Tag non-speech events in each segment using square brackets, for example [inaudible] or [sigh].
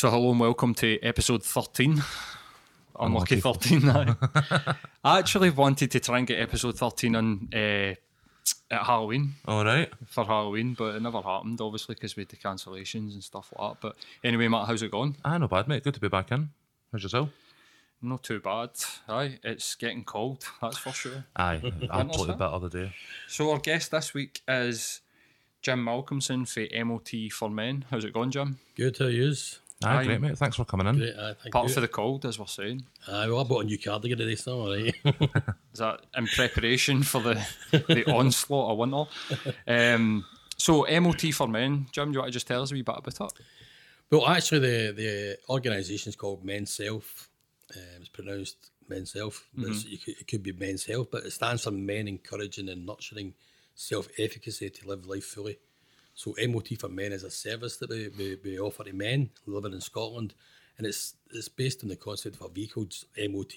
So, hello and welcome to episode 13. Unlucky 13. aye. [laughs] I actually wanted to try and get episode 13 on uh, at Halloween, All right. for Halloween, but it never happened, obviously, because we had the cancellations and stuff like that. But anyway, Matt, how's it going? Ah, no bad, mate. Good to be back in. How's yourself? Not too bad. Aye, it's getting cold, that's for sure. Aye, [laughs] absolutely huh? better the day. So, our guest this week is Jim Malcolmson for MOT for Men. How's it going, Jim? Good, how yous? Aye, Aye. great, mate. Thanks for coming in. Great, aye, thank Apart you. for the cold, as we're saying. Aye, well, I bought a new cardigan today, so alright. Is that in preparation for the the onslaught of winter? [laughs] Um, so MOT for men, Jim, do you want to just tell us a wee bit about it? well, actually, the the organisation is called Men's Self. Um, it's pronounced Men's Self. but it's- it could be Men's Health, but it stands for Men Encouraging and Nurturing Self Efficacy to Live Life Fully. So, MOT for Men is a service that we, we, we offer to men living in Scotland, and it's it's based on the concept of a vehicle's MOT.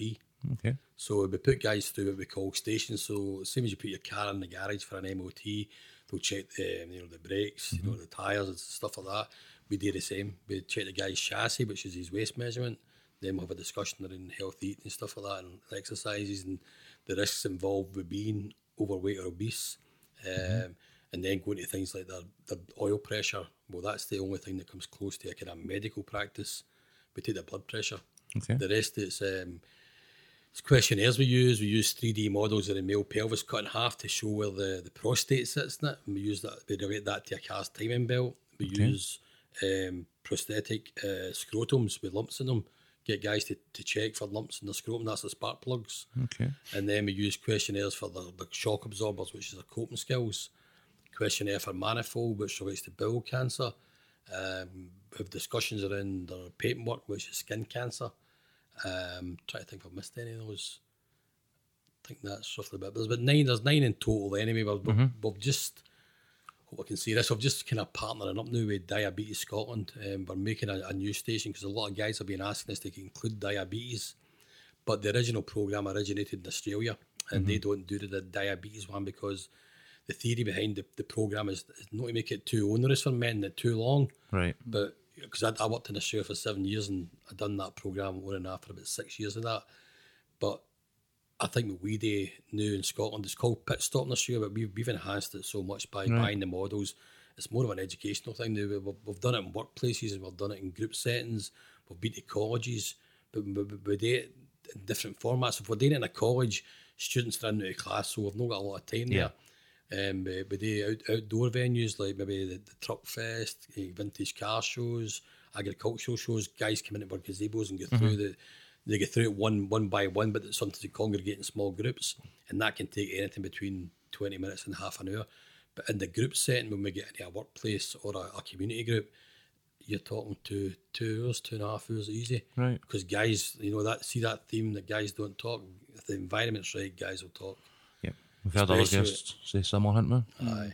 Okay. So we put guys through what we call stations. So same as you put your car in the garage for an MOT, they'll check the you know the brakes, you know the tires and stuff like that. We do the same. We check the guy's chassis, which is his waist measurement. Then we'll have a discussion around healthy eating and stuff like that, and exercises and the risks involved with being overweight or obese. Um, and then going to things like the, the oil pressure. Well, that's the only thing that comes close to a kind of medical practice. We take the blood pressure. Okay. The rest is um, it's questionnaires we use. We use 3D models of the male pelvis cut in half to show where the, the prostate sits in it. And we use that, we relate that to a cast timing belt. We use um, prosthetic uh, scrotums with lumps in them. Get guys to, to check for lumps in the scrotum. That's the spark plugs. Okay. And then we use questionnaires for the, the shock absorbers, which is our coping skills. Questionnaire for manifold, which relates to bowel cancer. Um, we have discussions around our paperwork, which is skin cancer. Um, try to think if I've missed any of those. I think that's roughly about. There's about nine. There's nine in total anyway. We've, we've- we've just. Hope I can see this. We've just kind of partnering up now with Diabetes Scotland. Um, we're making a, a new station because a lot of guys have been asking us to include diabetes but the original program originated in Australia, and they don't do the diabetes one because the theory behind the, the program is, is not to make it too onerous for men, that too long. Right. But because I, I worked in Australia for seven years and I done that program on and off for about six years of that, but I think what we do now in Scotland it's called pit stop in Australia, but we've, we've enhanced it so much by buying the models. It's more of an educational thing now. We've, we've done it in workplaces and we've done it in group settings. We've been to colleges, but we, we, do it in different formats. If we're doing it in a college, students are in out of class, so we've not got a lot of time Yeah. there. Um, we, we do out, outdoor venues like maybe the, the Truck Fest, eh, vintage car shows, agricultural shows. Guys come in at our gazebos and go through the. They go through it one one by one, but it's sometimes they congregate in small groups, and that can take anything between twenty minutes and half an hour. But in the group setting, when we get into a workplace or a, a community group, you're talking to two hours, two and a half hours easy. Right. Because guys, you know that see that theme that guys don't talk. If the environment's right, guys will talk. Yeah. We've had other Especially- guests say similar, haven't we? Aye,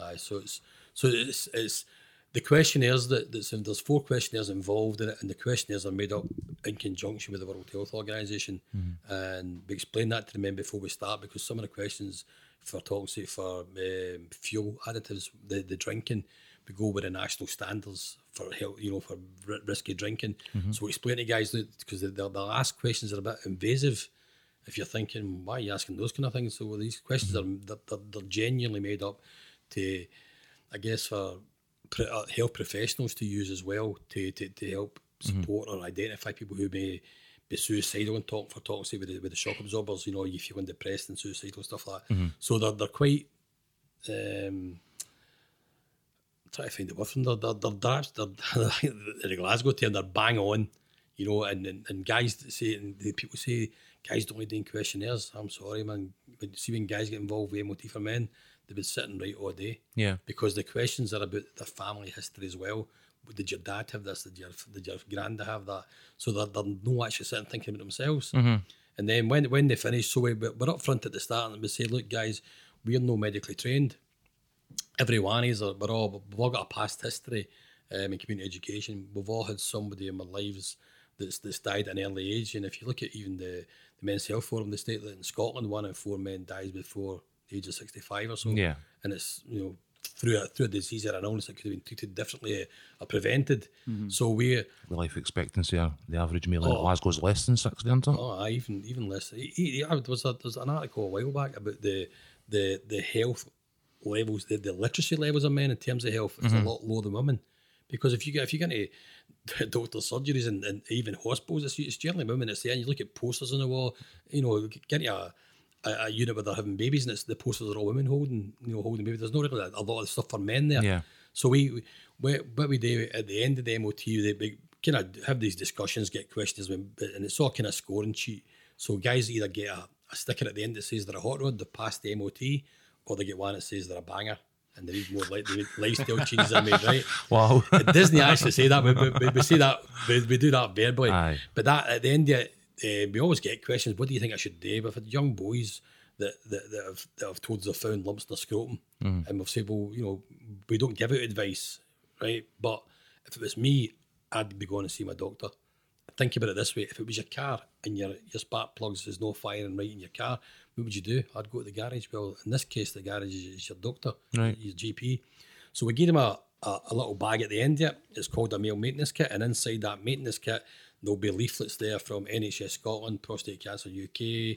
aye. So it's so it's it's the questionnaires that that's in, there's four questionnaires involved in it, and the questionnaires are made up in conjunction with the World Health Organization, and we explain that to the men before we start because some of the questions for talking say for um, fuel additives, the the drinking. We go with the national standards for health, you know, for ri- risky drinking. So we explain to you guys that because they'll, they'll ask questions that are a bit invasive, if you're thinking, why are you asking those kind of things? So these questions are they're, they're, they're genuinely made up to, I guess, for uh, health professionals to use as well to, to, to help support or identify people who may be suicidal and talk for talking say with the, with the shock absorbers. You know, you feeling depressed and suicidal stuff like that. So they're they're quite. Um, try to find the word from they're they're they're, they're, [laughs] they're in the Glasgow term they're bang on, you know, and and, and guys say and the people say guys don't like doing questionnaires. I'm sorry, man. But see when guys get involved with MOT for men, they've been sitting right all day Yeah. because the questions are about their family history as well. Did your dad have this? Did your did your granda have that? So they're, they're no actually sitting thinking about themselves. And then when when they finish, so we, we're up front at the start and we say, look, guys, we're no medically trained Everyone is, we're all, we've all got a past history um, in community education. We've all had somebody in our lives that's that's died at an early age. And if you look at even the, the Men's Health Forum, they state that in Scotland, one in four men dies before the age of 65 or so. Yeah. And it's, you know, through a, through a disease or an illness that could have been treated differently uh, or prevented. Mm-hmm. So we, uh, The life expectancy of the average male in Oh. Glasgow is less than 60, isn't it? oh, aye, even even less. He, he, there was a, there was an article a while back about the the the health levels, the, the literacy levels of men in terms of health is a mm-hmm. lot lower than women. Because if you get if you get into [laughs] doctor surgeries and, and even hospitals, it's, it's generally women that's there. And you look at posters on the wall, you know, get a, a, a unit where they're having babies, and it's the posters are all women holding, you know, holding babies. There's not really a, a lot of stuff for men there. Yeah. So we, we what we do at the end of the MOT, they, we kind of have these discussions, get questions, when- and it's all kind of scoring sheet. So guys either get a, a sticker at the end that says they're a hot rod, they passed the MOT, or they get one that says they're a banger, and they need more like need lifestyle changes are made right. [laughs] Wow. It doesn't actually say that. We, we, we say that. We, we do that verbally. Aye. But that at the end of it, uh, we always get questions. What do you think I should do? We've had young boys that that, that, have, that have told us they've found lumps in their scrotum, and we've said, well, you know, we don't give out advice, right? But if it was me, I'd be going to see my doctor. Think about it this way: if it was your car and your your spark plugs is no firing right in your car, what would you do? I'd go to the garage. Well, in this case, the garage is, your doctor, Right. your GP. So we gave him a, a, a little bag at the end of it. It's called a male maintenance kit, and inside that maintenance kit, there'll be leaflets there from NHS Scotland, Prostate Cancer UK,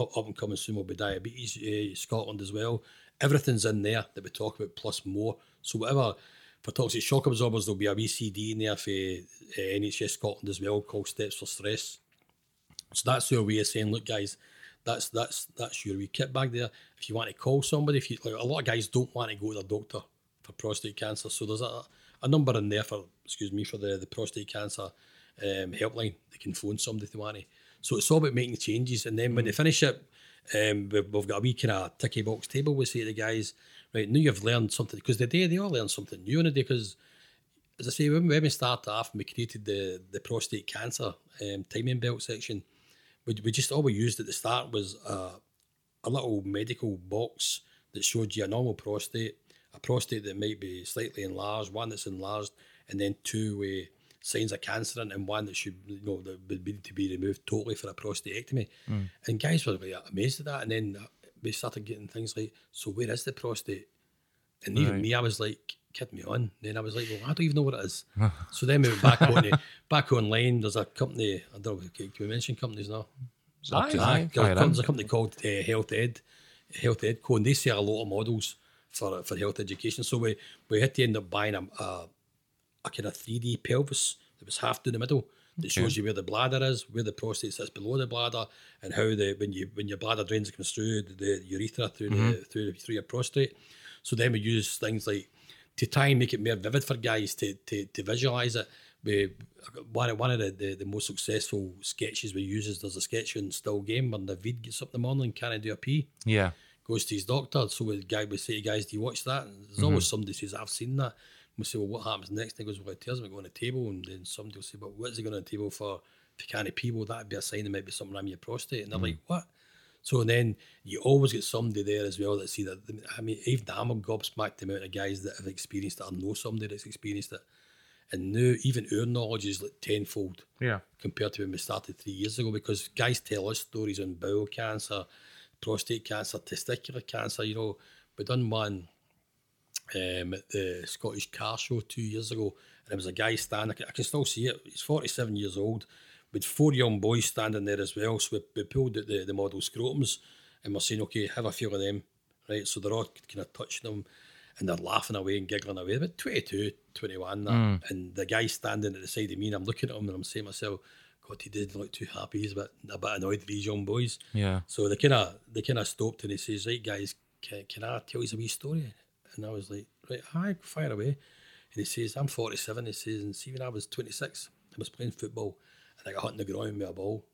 up and coming soon will be Diabetes uh, Scotland as well. Everything's in there that we talk about, plus more. So whatever for toxic shock absorbers, there'll be a VCD in there for uh, NHS Scotland as well, called Steps for Stress. So that's your way of saying, look, guys, that's that's that's your wee kit bag there. If you want to call somebody, if you like, a lot of guys don't want to go to their doctor for prostate cancer, so there's a, a number in there for excuse me for the the prostate cancer um, helpline. They can phone somebody if they want to. So it's all about making changes, and then when they finish it, um, we've, we've got a wee kind of ticky box table. We say to the guys, right now you've learned something because the day they all learn something new in a day because as I say, when, when we started off and we created the, the prostate cancer um, timing belt section, we, we just all we used at the start was a, a little medical box that showed you a normal prostate, a prostate that might be slightly enlarged, one that's enlarged, and then two uh, signs of cancer in, and one that should you know that would need to be removed totally for a prostatectomy. And guys were really amazed at that, and then we started getting things like, so where is the prostate? And even Right. me, I was like, kid me on. Then I was like, well, I don't even know what it is. [laughs] so then we went back on back online. There's a company, I don't know, can we mention companies now? To Aye. There's, a, there's a company called uh, Health Ed, Health Edco, and they sell a lot of models for for health education. So we we had to end up buying a, a, a kind of 3D pelvis that was half down the middle that shows you where the bladder is, where the prostate sits below the bladder, and how the when you when your bladder drains comes through the, the urethra through the mm-hmm. through through your prostate. So then we use things like to try and make it more vivid for guys to to, to visualize it. We one of, one of the, the, the most successful sketches we use is there's a sketch in Still Game when David gets up in the morning and can't do a pee Yeah. goes to his doctor. So the guy would say to guys, Do you watch that? And there's mm-hmm. always somebody says, I've seen that. We say, Well, what happens next? And he goes, Well, it tells me to go on the table. And then somebody will say, Well, what's he going on the table for? If you can't pee, well, that'd be a sign there might be something wrong with your prostate. And they're hmm. like, What? So then you always get somebody there as well that see that. I mean, even I'm gobsmacked the amount of guys that have experienced it or know somebody that's experienced it. And now, even our knowledge is like tenfold Yeah. compared to when we started three years ago because guys tell us stories on bowel cancer, prostate cancer, testicular cancer. You know, we done one um, at the Scottish Car Show two years ago, and there was a guy standing. I can, still see it. He's forty-seven years old, with four young boys standing there as well. So we, we pulled out the, the model scrotums, and we're saying, okay, have a feel of them, right? So they're all kind of touching them. And they're laughing away and giggling away. About 22, 21, that. and the guy standing at the side of me, and I'm looking at him and I'm saying to myself, God, he didn't look too happy. He's a bit, a bit annoyed with these young boys. Yeah. So they kind of they kind of stopped and he says, "Right, guys, can, can I tell you a wee story?" And I was like, "Right, hi, fire away." And he says, "I'm 47." He says, "And see, when I was 26, I was playing football and I got hit in the groin with a ball."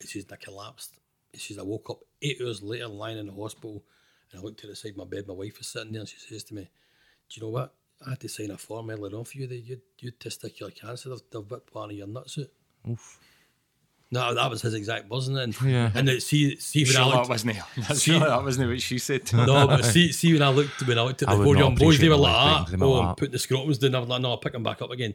He says, and "I collapsed." He says, "I woke up eight hours later, lying in the hospital, and I looked to the side of my bed. My wife was sitting there, and she says to me, "Do you know what? I had to sign a form earlier on for you that you you testicular cancer. They've, they've ripped one of your nuts out." Oof. No, that was his exact words, and then Yeah. and then see see when I Sure, looked, that wasn't it. That's [laughs] See- sure that wasn't what she said. No, [laughs] but see, see when I looked when I looked at the would four young boys, they were like, life ah, being oh, like I'm putting the scrotums down. I was like, no, I'll pick them back up again.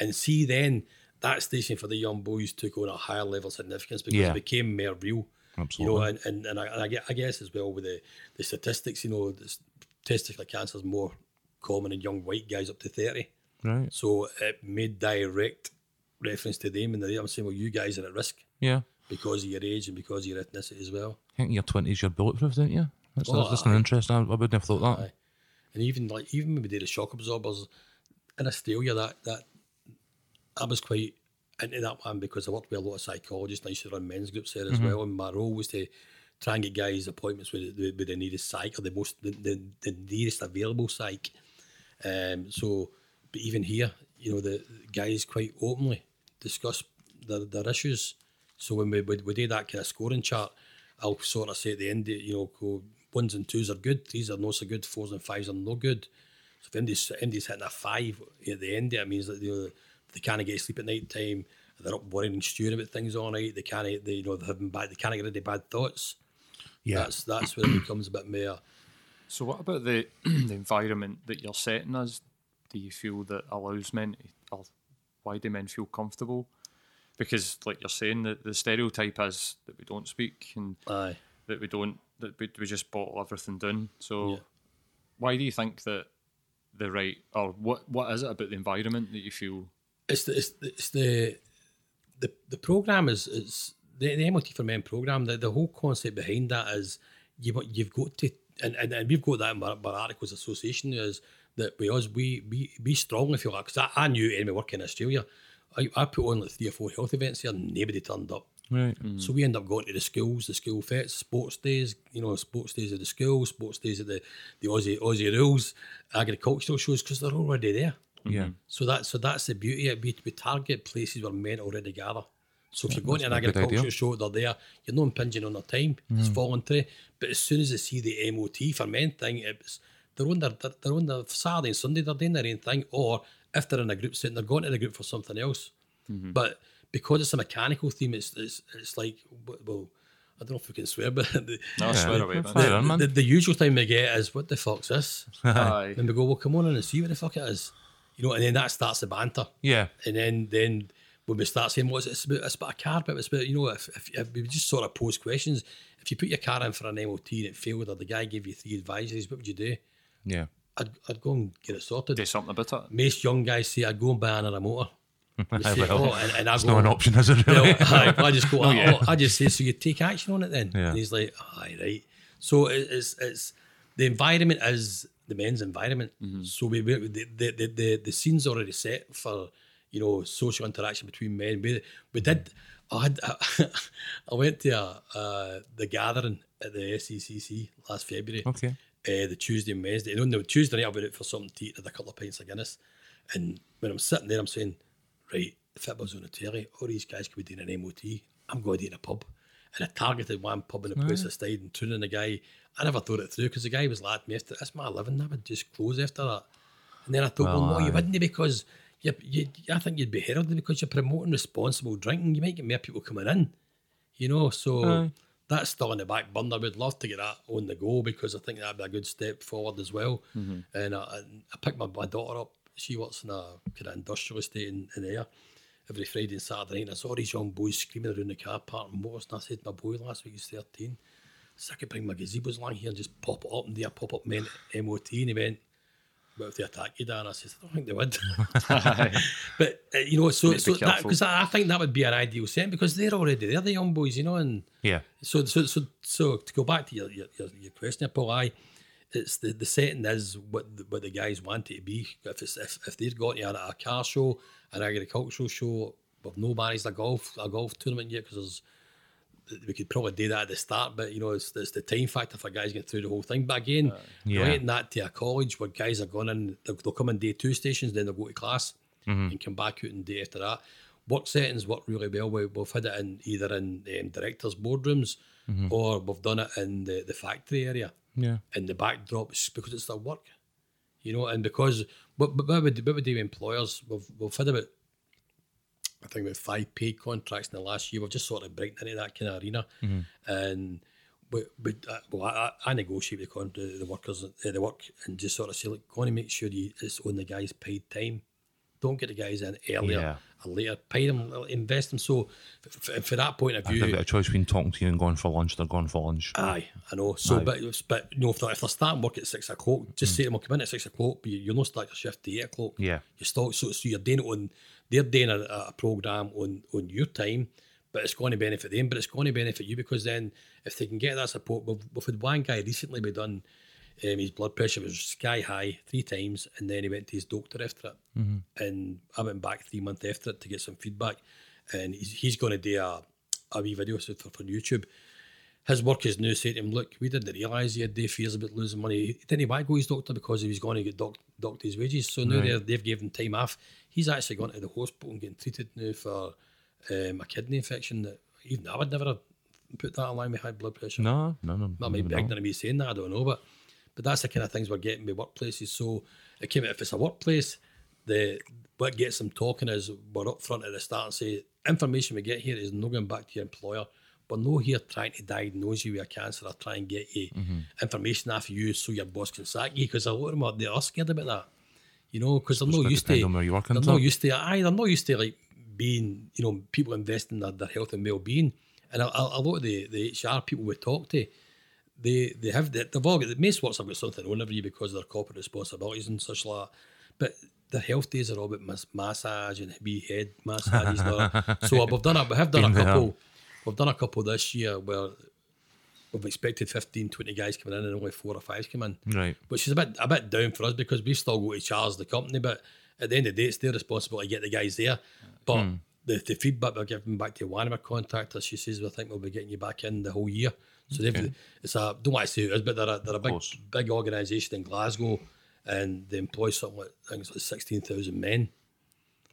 And see, then that station for the young boys took on a higher level of significance because Yeah. it became more real. Absolutely. You know, and, and, and, I, and I, gue- I guess as well with the, the statistics, you know, this testicular cancer is more common in young white guys up to 30. Right. So it made direct reference to them. And the I'm saying, well, you guys are at risk Yeah. because of your age and because of your ethnicity as well. I think your twenties, you're bulletproof, don't you? That's, Oh, that's, that's an interest. I, I wouldn't have thought that. Aye. And even like even when we did the shock absorbers in Australia, that that I was quite into that one because I worked with a lot of psychologists and I used to run men's groups there as Mm-hmm. well. And my role was to try and get guys appointments with the, with the nearest psych or the most the, the, the nearest available psych. Um, so, but even here, you know, the guys quite openly discuss their, their issues. So when we, we we do that kind of scoring chart, I'll sort of say at the end, you know, go ones and twos are good, threes are not so good, fours and fives are no good. So if MD's hitting a five at the end, it means that you know, they can't get sleep at night time. They're up worrying and stewing about things all night. They can't, they, you know, they're having bad. They can't get rid of bad thoughts. Yeah. That's that's where it becomes a bit more. So, what about the [clears throat] the environment that you're setting us? Do you feel that allows men, to, why do men feel comfortable? Because, like you're saying, the, the stereotype is that we don't speak and Aye. that we don't, that we, we just bottle everything down. So, Yeah. why do you think that the right, or what what is it about the environment that you feel? it's the it's the, it's the the the program is is the, the MOT for Men program. The, the whole concept behind that is you you've got to and, and, and we've got that in our, Association is that we us we be be strong if you like. Because I, I knew anyway working in Australia, I, I put on like three or four health events here, and nobody turned up. Right. Mm. So we end up going to the schools, the school fetes, sports days, you know, sports days at the school, sports days at the, the Aussie Aussie rules, agricultural shows, because they're already there. Yeah. Mm-hmm. So that so that's the beauty. of it. We, we target places where men already gather. So if you're going to an that's a good agricultural idea. show, they're there. You're not impinging on their time. It's mm. voluntary. But as soon as they see the MOT for men thing, it's they're on their they're, they're on their Saturday and Sunday. They're doing their own thing. Or if they're in a group setting, they're going to the group for something else. Mm-hmm. But because it's a mechanical theme, it's it's, it's like well, I don't know if we can swear, but [laughs] the, No, I swear away, man. Man. the, the usual time we get is what the fuck's this? [laughs] Aye. and we go, well, come on in and see what the fuck it is. You know, and then that starts the banter. Yeah. And then then when we start saying, what's it? It's about, it's about a car, but it's about, you know, if, if, if we just sort of pose questions, if you put your car in for an MOT and it failed, or the guy gave you three advisories, what would you do? Yeah. I'd, I'd go and get it sorted. Do something about it. Most young guys say, I'd go and buy another motor. [laughs] They say, well, oh, and, and I It's go, not an option, is it really? [laughs] well, aye, I just go. [laughs] yeah. oh, I just say, so you take action on it then. Yeah. And he's like, aye, right. So it- it's it's the environment is the men's environment. So we, we the, the, the the the scene's already set for you know social interaction between men. We we did. I had I went to a, uh, the gathering at the SECC last February okay. Uh, the Tuesday and Wednesday. And on the Tuesday night, I went out for something to eat with a couple of pints of Guinness. And when I'm sitting there, I'm saying, right, was on the telly, all these guys could be doing an MOT. I'm going to eat in a pub. And I targeted one pub in the place I stayed and tuning the guy. I never thought it through because the guy was like, me, that's my living. I would just close after that. And then I thought, well, Well, no, you wouldn't because you, you, I think you'd be heralded because you're promoting responsible drinking. You might get more people coming in, you know. So Aye. that's still in the back burner. We'd love to get that on the go because I think that'd be a good step forward as well. Mm-hmm. And I, I picked my, my daughter up. She works in a kind of industrial estate in, in there every Friday and Saturday night. And I saw these young boys screaming around the car park and motors. And I said, my boy last week, he's 13. So I could bring my gazebos along here and just pop it up and do a pop up MOT. And he went, What if they attack you, Dan? I said, I don't think they would. [laughs] [laughs] but, uh, you know, so, Need so that, because I, think that would be an ideal setting because they're already there, the young boys, you know, and Yeah. so, so, so, so to go back to your your, your, question, Paul, I, it's the, the setting is what the, what the guys want it to be. If it's if, if they've got you at a car show, an agricultural show, we've no managed a golf a golf tournament yet because we could probably do that at the start, but you know it's, it's the time factor for guys getting through the whole thing. But again, Yeah. relating that to a college where guys are going in, they'll, they'll come in day two stations, then they'll go to class and come back out in day after that. Work settings work really well. We, we've had it in either in um, directors' boardrooms or we've done it in the, the factory area Yeah. and the backdrop is because it's their work, you know, and because what, what, what, would, what would do employers? We've, we've had about, I think, about five paid contracts in the last year. We've just sort of breaking into that kind of arena, and we, we, uh, well, I, I negotiate with the, con- the, the workers, uh, the work, and just sort of say, like, go on make sure you, it's on the guy's paid time. Don't get the guys in earlier Yeah. or later. Pay them, invest them. So, f- f- for that point of view, they've got a choice between talking to you and going for lunch, they're going for lunch. Aye, I know. So, Aye. but but you know, if they're, if they're starting work at six o'clock, just say to them, "I'll come in at six o'clock." But you, you'll not start your shift at eight o'clock. Yeah. you start. So, so you're doing it on. They're doing a, a program on on your time, but it's going to benefit them. But it's going to benefit you because then if they can get that support, we've, we've had one guy recently we done. Um, his blood pressure was sky high three times, and then he went to his doctor after it. And I went back three months after it to get some feedback, and he's, he's going to do a, a wee video for, for YouTube his work is now saying to him, look, we didn't realise he had day fears about losing money. He didn't want to go to his doctor because he was going to get doc- docked his wages. So now they're they've given time off. He's actually gone to the hospital and getting treated now for um, a kidney infection that even I would never have put that along with high blood pressure. No, no, no. That might be ignorant of me saying that, I don't know, but but that's the kind of things we're getting with workplaces. So it came out if it's a workplace, the what gets them talking is we're up front at the start and say information we get here is not going back to your employer. We're not here trying to diagnose you with a cancer or try and get you information off you so your boss can sack you because a lot of them are, they are scared about that. You know, because they're not used to where you're working, they're not used to aye, they're not used to like being, you know, people investing in their, their health and well being. And a, a, a lot of the, the HR people we talk to, they they have they've all got the most works have got something on every because of their corporate responsibilities and such like. But their health days are all about mas- massage and wee head massages. so uh, we've done a, we have done [laughs] Been a there. couple. We've done a couple this year where we've expected 15, 20 guys coming in and only four or five come in Right. which is a bit a bit down for us because we've still go to charge the company. But at the end of the day, it's their responsibility to get the guys there. But hmm. the, the feedback we're giving back to one of our contractors, she says, "We think we'll be getting you back in the whole year." So they've it's a don't want to say who it is, but they're a, they're a big big organisation in Glasgow, and they employ something like I think it's like sixteen thousand men.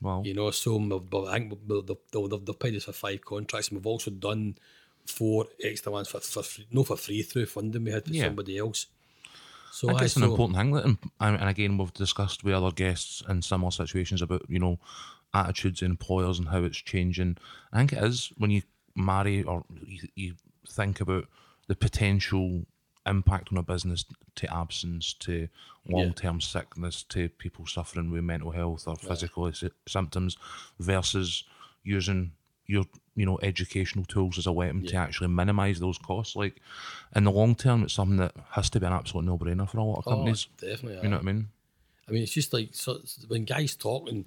Wow. You know, so I think they've, they've, they've paid us for five contracts, and we've also done four extra ones for, for free, no for free through funding we had for Yeah. somebody else. So I think it's an so- important thing that, and, and again, we've discussed with other guests in similar situations about you know attitudes in employers and how it's changing. I think it is when you marry or you, you think about the potential impact on a business to absence, to long term sickness, to people suffering with mental health or physical sy- symptoms, versus using your you know educational tools as a weapon to actually minimise those costs. Like in the long term, it's something that has to be an absolute no brainer for a lot of companies. Oh, definitely. you know what I mean? I mean, it's just like so when guys talk and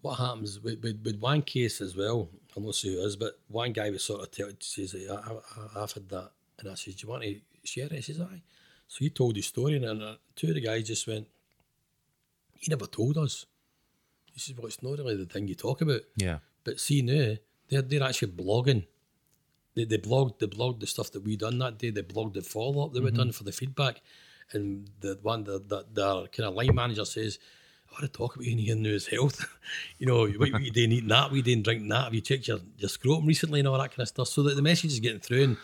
what happens with, with, with one case as well. I'm not sure who it is, but one guy was sort of tell, says, I, I, I've had that. And I says, Do you want to share it? He says, Aye. So he told his story, and then, uh, two of the guys just went, He never told us. He says, Well, it's not really the thing you talk about. Yeah. But see now, they're, they're actually blogging. They, they blogged they blogged the stuff that we done that day. They blogged the follow up that we done mm-hmm. for the feedback. And the one that the, the kind of line manager says, I want to talk about you in here now is health. [laughs] you know, what, what you [laughs] doing eating that, we didn't drink that, have you checked your, your scrotum recently and all that kind of stuff. So that the message is getting through and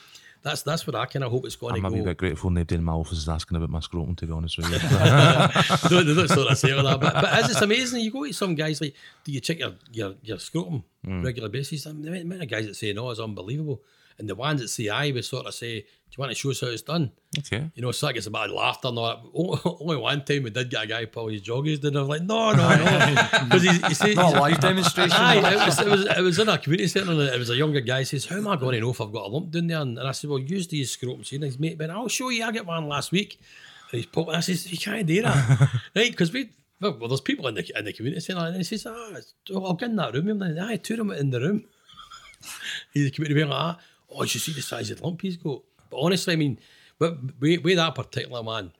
that's that's what I kind of hope it's going to go. I'm a bit grateful nobody in my office is asking about my scrotum, to be honest with you. [laughs] [laughs] don't, don't sort of say all that. But, but as it's amazing, you go to some guys like, do you check your your, your scrotum hmm. regular basis? I mean, the amount of guys that say no is unbelievable. And the ones that say aye, we sort of say, do you want to show us how it's done? okay. You know, so that gets a bit laughter and all that. Only, [laughs] only one time we did get a guy pull his joggies, and I was like, no, no, no. [laughs] Because he, he said, Not a live demonstration. Aye, it was, it was it was in a community centre and it was a younger guy says, How am I going to know if I've got a lump down there? And, and I said, Well, use these scrotum seed. And his mate went, I'll show you, I got one last week. And he's poking, I says, You can't do that. [laughs] right, because we well, well, there's people in the in the community centre and he says, Ah, oh, I'll get in that room. I'm like, Aye, two of them in the room. he's the community being like, ah, Oh, you see the size of the lump he's got. But honestly, I mean, with, with that particular man,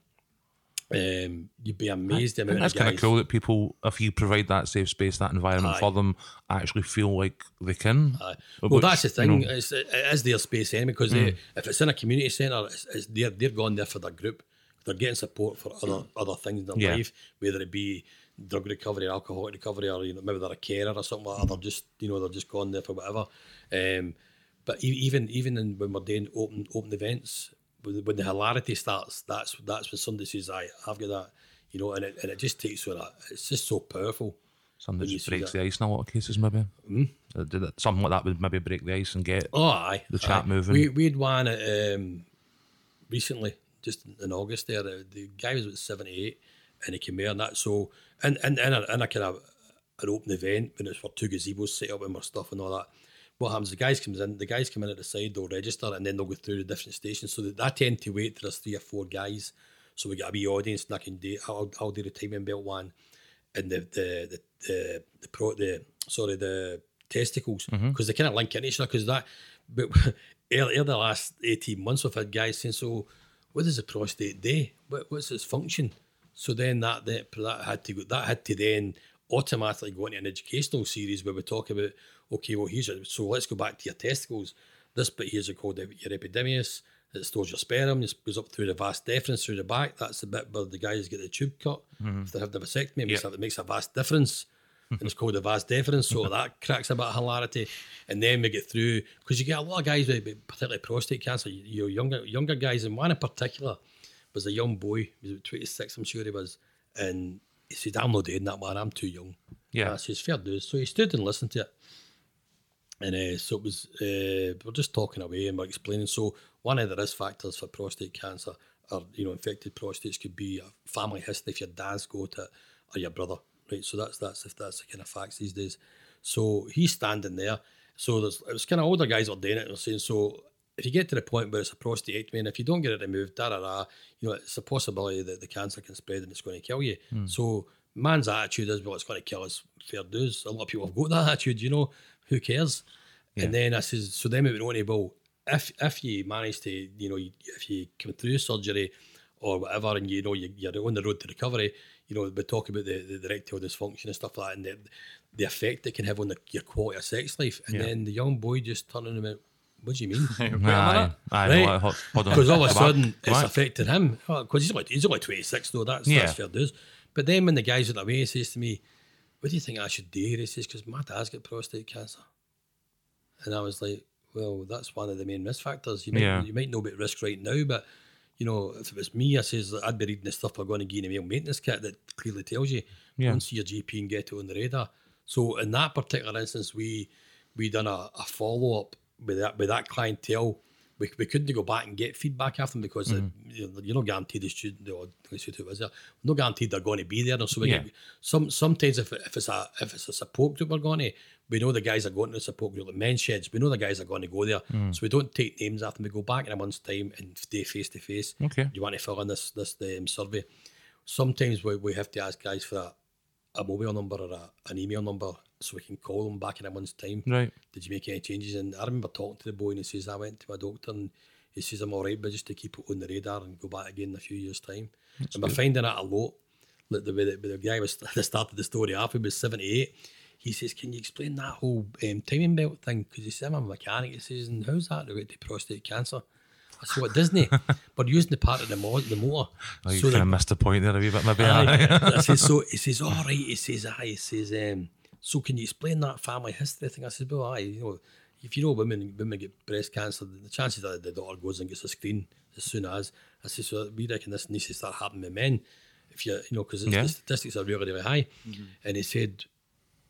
um, you'd be amazed the I amount that's kind of cool that people, if you provide that safe space, that environment Aye. for them, actually feel like they can. Aye. Well, which, that's the you thing. know, it's, it is their space anyway because they, if it's in a community centre, it's, it's they're they're going there for their group. They're getting support for other other things in their Yeah. life, whether it be drug recovery, alcohol recovery, or you know maybe they're a carer or something like that. They're just you know they're just going there for whatever. Um, but even even in, when we're doing open open events, when, when the hilarity starts, that's that's when somebody says, "I I've got that," you know, and it and it just takes so that it's just so powerful. something when that you just breaks the ice in a lot of cases, maybe. Mm. Did it, something like that would maybe break the ice and get. Oh, aye. The chat aye. moving. We, we had one um, recently, just in August there. The, the guy was about 78 and he came here and that. So, and, and, and, a, and a kind of an open event when it's for two gazebos set up and we're stuff and all that. What happens? The guys comes in. The guys come in at the side. They'll register and then they'll go through the different stations. So that I tend to wait till there's three or four guys. So we get a wee audience and I can do. I'll, I'll do the timing belt one, and the the the the, the pro the sorry the testicles mm-hmm. because they kind of link in each other because that. But [laughs] earlier the last eighteen months we've had guys saying so. What does the prostate do? What, what's its function? So then that, that that had to go. That had to then automatically go into an educational series where we talk about okay, well here's your, so let's go back to your testicles. This bit here's called your epididymis. It stores your sperm. It goes up through the vas deferens through the back. That's the bit where the guys get the tube cut. Mm-hmm. If they have the vasectomy, it makes, Yeah. a, it makes a vast difference. [laughs] and it's called the vas deferens. So that [laughs] cracks a bit of hilarity. And then we get through because you get a lot of guys with particularly prostate cancer. You, know, younger younger guys, and one in particular was a young boy. He was about 26, I'm sure he was. And he said, I'm not doing that, man. I'm too young. Yeah. I says, fair dues. So he stood and listened to it. And uh, so it was, uh, we're just talking away and we're explaining. So one of the risk factors for prostate cancer or, you know, infected prostates could be a family history if your dad's got it or your brother, right? So that's, that's, if that's the kind of facts these days. So he's standing there. So there's, it was kind of older guys are doing it and they're saying, so if you get to the point where it's a prostatectomy and if you don't get it removed, da da da, you know, it's a possibility that the cancer can spread and it's going to kill you. So man's attitude is, well, it's going to kill us. Fair dues. A lot of people have got that [laughs] attitude, you know, who cares? And then I says, so then we went on to, well, if, if you manage to, you know, if you come through surgery or whatever and you know you, you're on the road to recovery, you know, we talk about the, the, the erectile dysfunction and stuff like that and the, the effect it can have on the, your quality of sex life. And then the young boy just turned him and went, what do you mean? [laughs] Wait a Aye, minute. Right. well, hold, hold on. Because all of a sudden Come it's back. affected him. Oh, because he's only he's only twenty six though. That's Yeah. that's fair dues. But then when the guy's at the way, he says to me, "What do you think I should do?" He says, "Because my dad's got prostate cancer." And I was like, "Well, that's one of the main risk factors. You might Yeah. you might know about risk right now, but." You know, if it was me, I says I'd be reading the stuff we're going to give in a male maintenance kit that clearly tells you Yeah. see your GP and get it on the radar. So in that particular instance, we we done a, a follow up with that with that clientele. We, we couldn't go back and get feedback after them because uh, you know, you're not guaranteed the student the student who was there. We're not guaranteed they're going to be there. And so we Yeah. get, some sometimes if, if it's a if it's a support group we're going to, we know the guys are going to the support group. Like men's sheds, we know the guys are going to go there. So we don't take names after them. We go back in a month's time and stay face to face. Okay. You want to fill in this this um, survey? Sometimes we, we have to ask guys for a, a mobile number or a, an email number so we can call them back in a month's time. Right. Did you make any changes? And I remember talking to the boy and he says, I went to my doctor and he says, I'm all right, but just to keep it on the radar and go back again in a few years' time. and we're finding that a lot. Like the way the, the guy was [laughs] that started the story off, he was 78. He says, Can you explain that whole um, timing belt thing? Because he said, I'm a mechanic. He says, And how's that related to prostate cancer? I said, What, Disney? [laughs] but using the part of the, mo- the motor. Oh, you so kind that- of missed the point there a wee bit, maybe. Aye. I says, [laughs] so he says, all right. He says, aye. He says, um, so can you explain that family history thing? I said, well, aye. You know, if you know women women get breast cancer, the chances that the daughter goes and gets a screen as soon as I said, so we reckon this needs to start happening with men. If you, you know, because Yeah. the statistics are really, really high. Mm-hmm. And he said,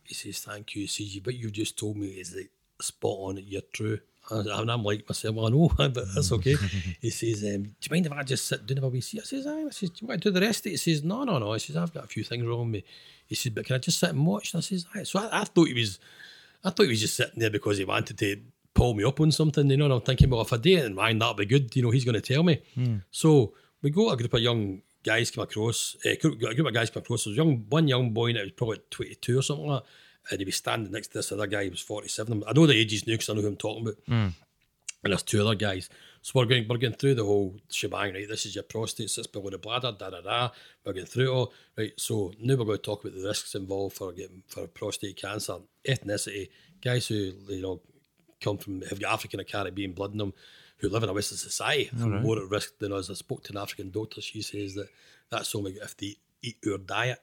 he says, thank you. CG, but you've just told me is like spot on. You're true. And and I'm like myself, well, I know, [laughs] but that's okay. [laughs] he says, um, do you mind if I just sit down if we see? I says, aye. I says, do you want to do the rest of it? He says, no, no, no. He says, I've got a few things wrong with me. He says, but can I just sit and watch? And I says, aye. So I, I thought he was, I thought he was just sitting there because he wanted to pull me up on something, you know. And I'm thinking, well, if I do it in mine, that'll be good. You know, he's going to tell me. So we go, a group of young guys come across, uh, a group of guys come across. There was young, one young boy that was probably 22 or something like that. And he was standing next to this other guy who was 47. I know the ages now because I know who I'm talking about. Hmm. And there's two other guys. So we're going, we're going through the whole shebang, right? This is your prostate, sits below the bladder, da da da. We're going through it all, right? So now we're going to talk about the risks involved for getting for prostate cancer, ethnicity, guys who you know come from have got African or Caribbean blood in them, who live in a Western society, are more at risk than us. I spoke to an African doctor. She says that that's only if they eat our diet.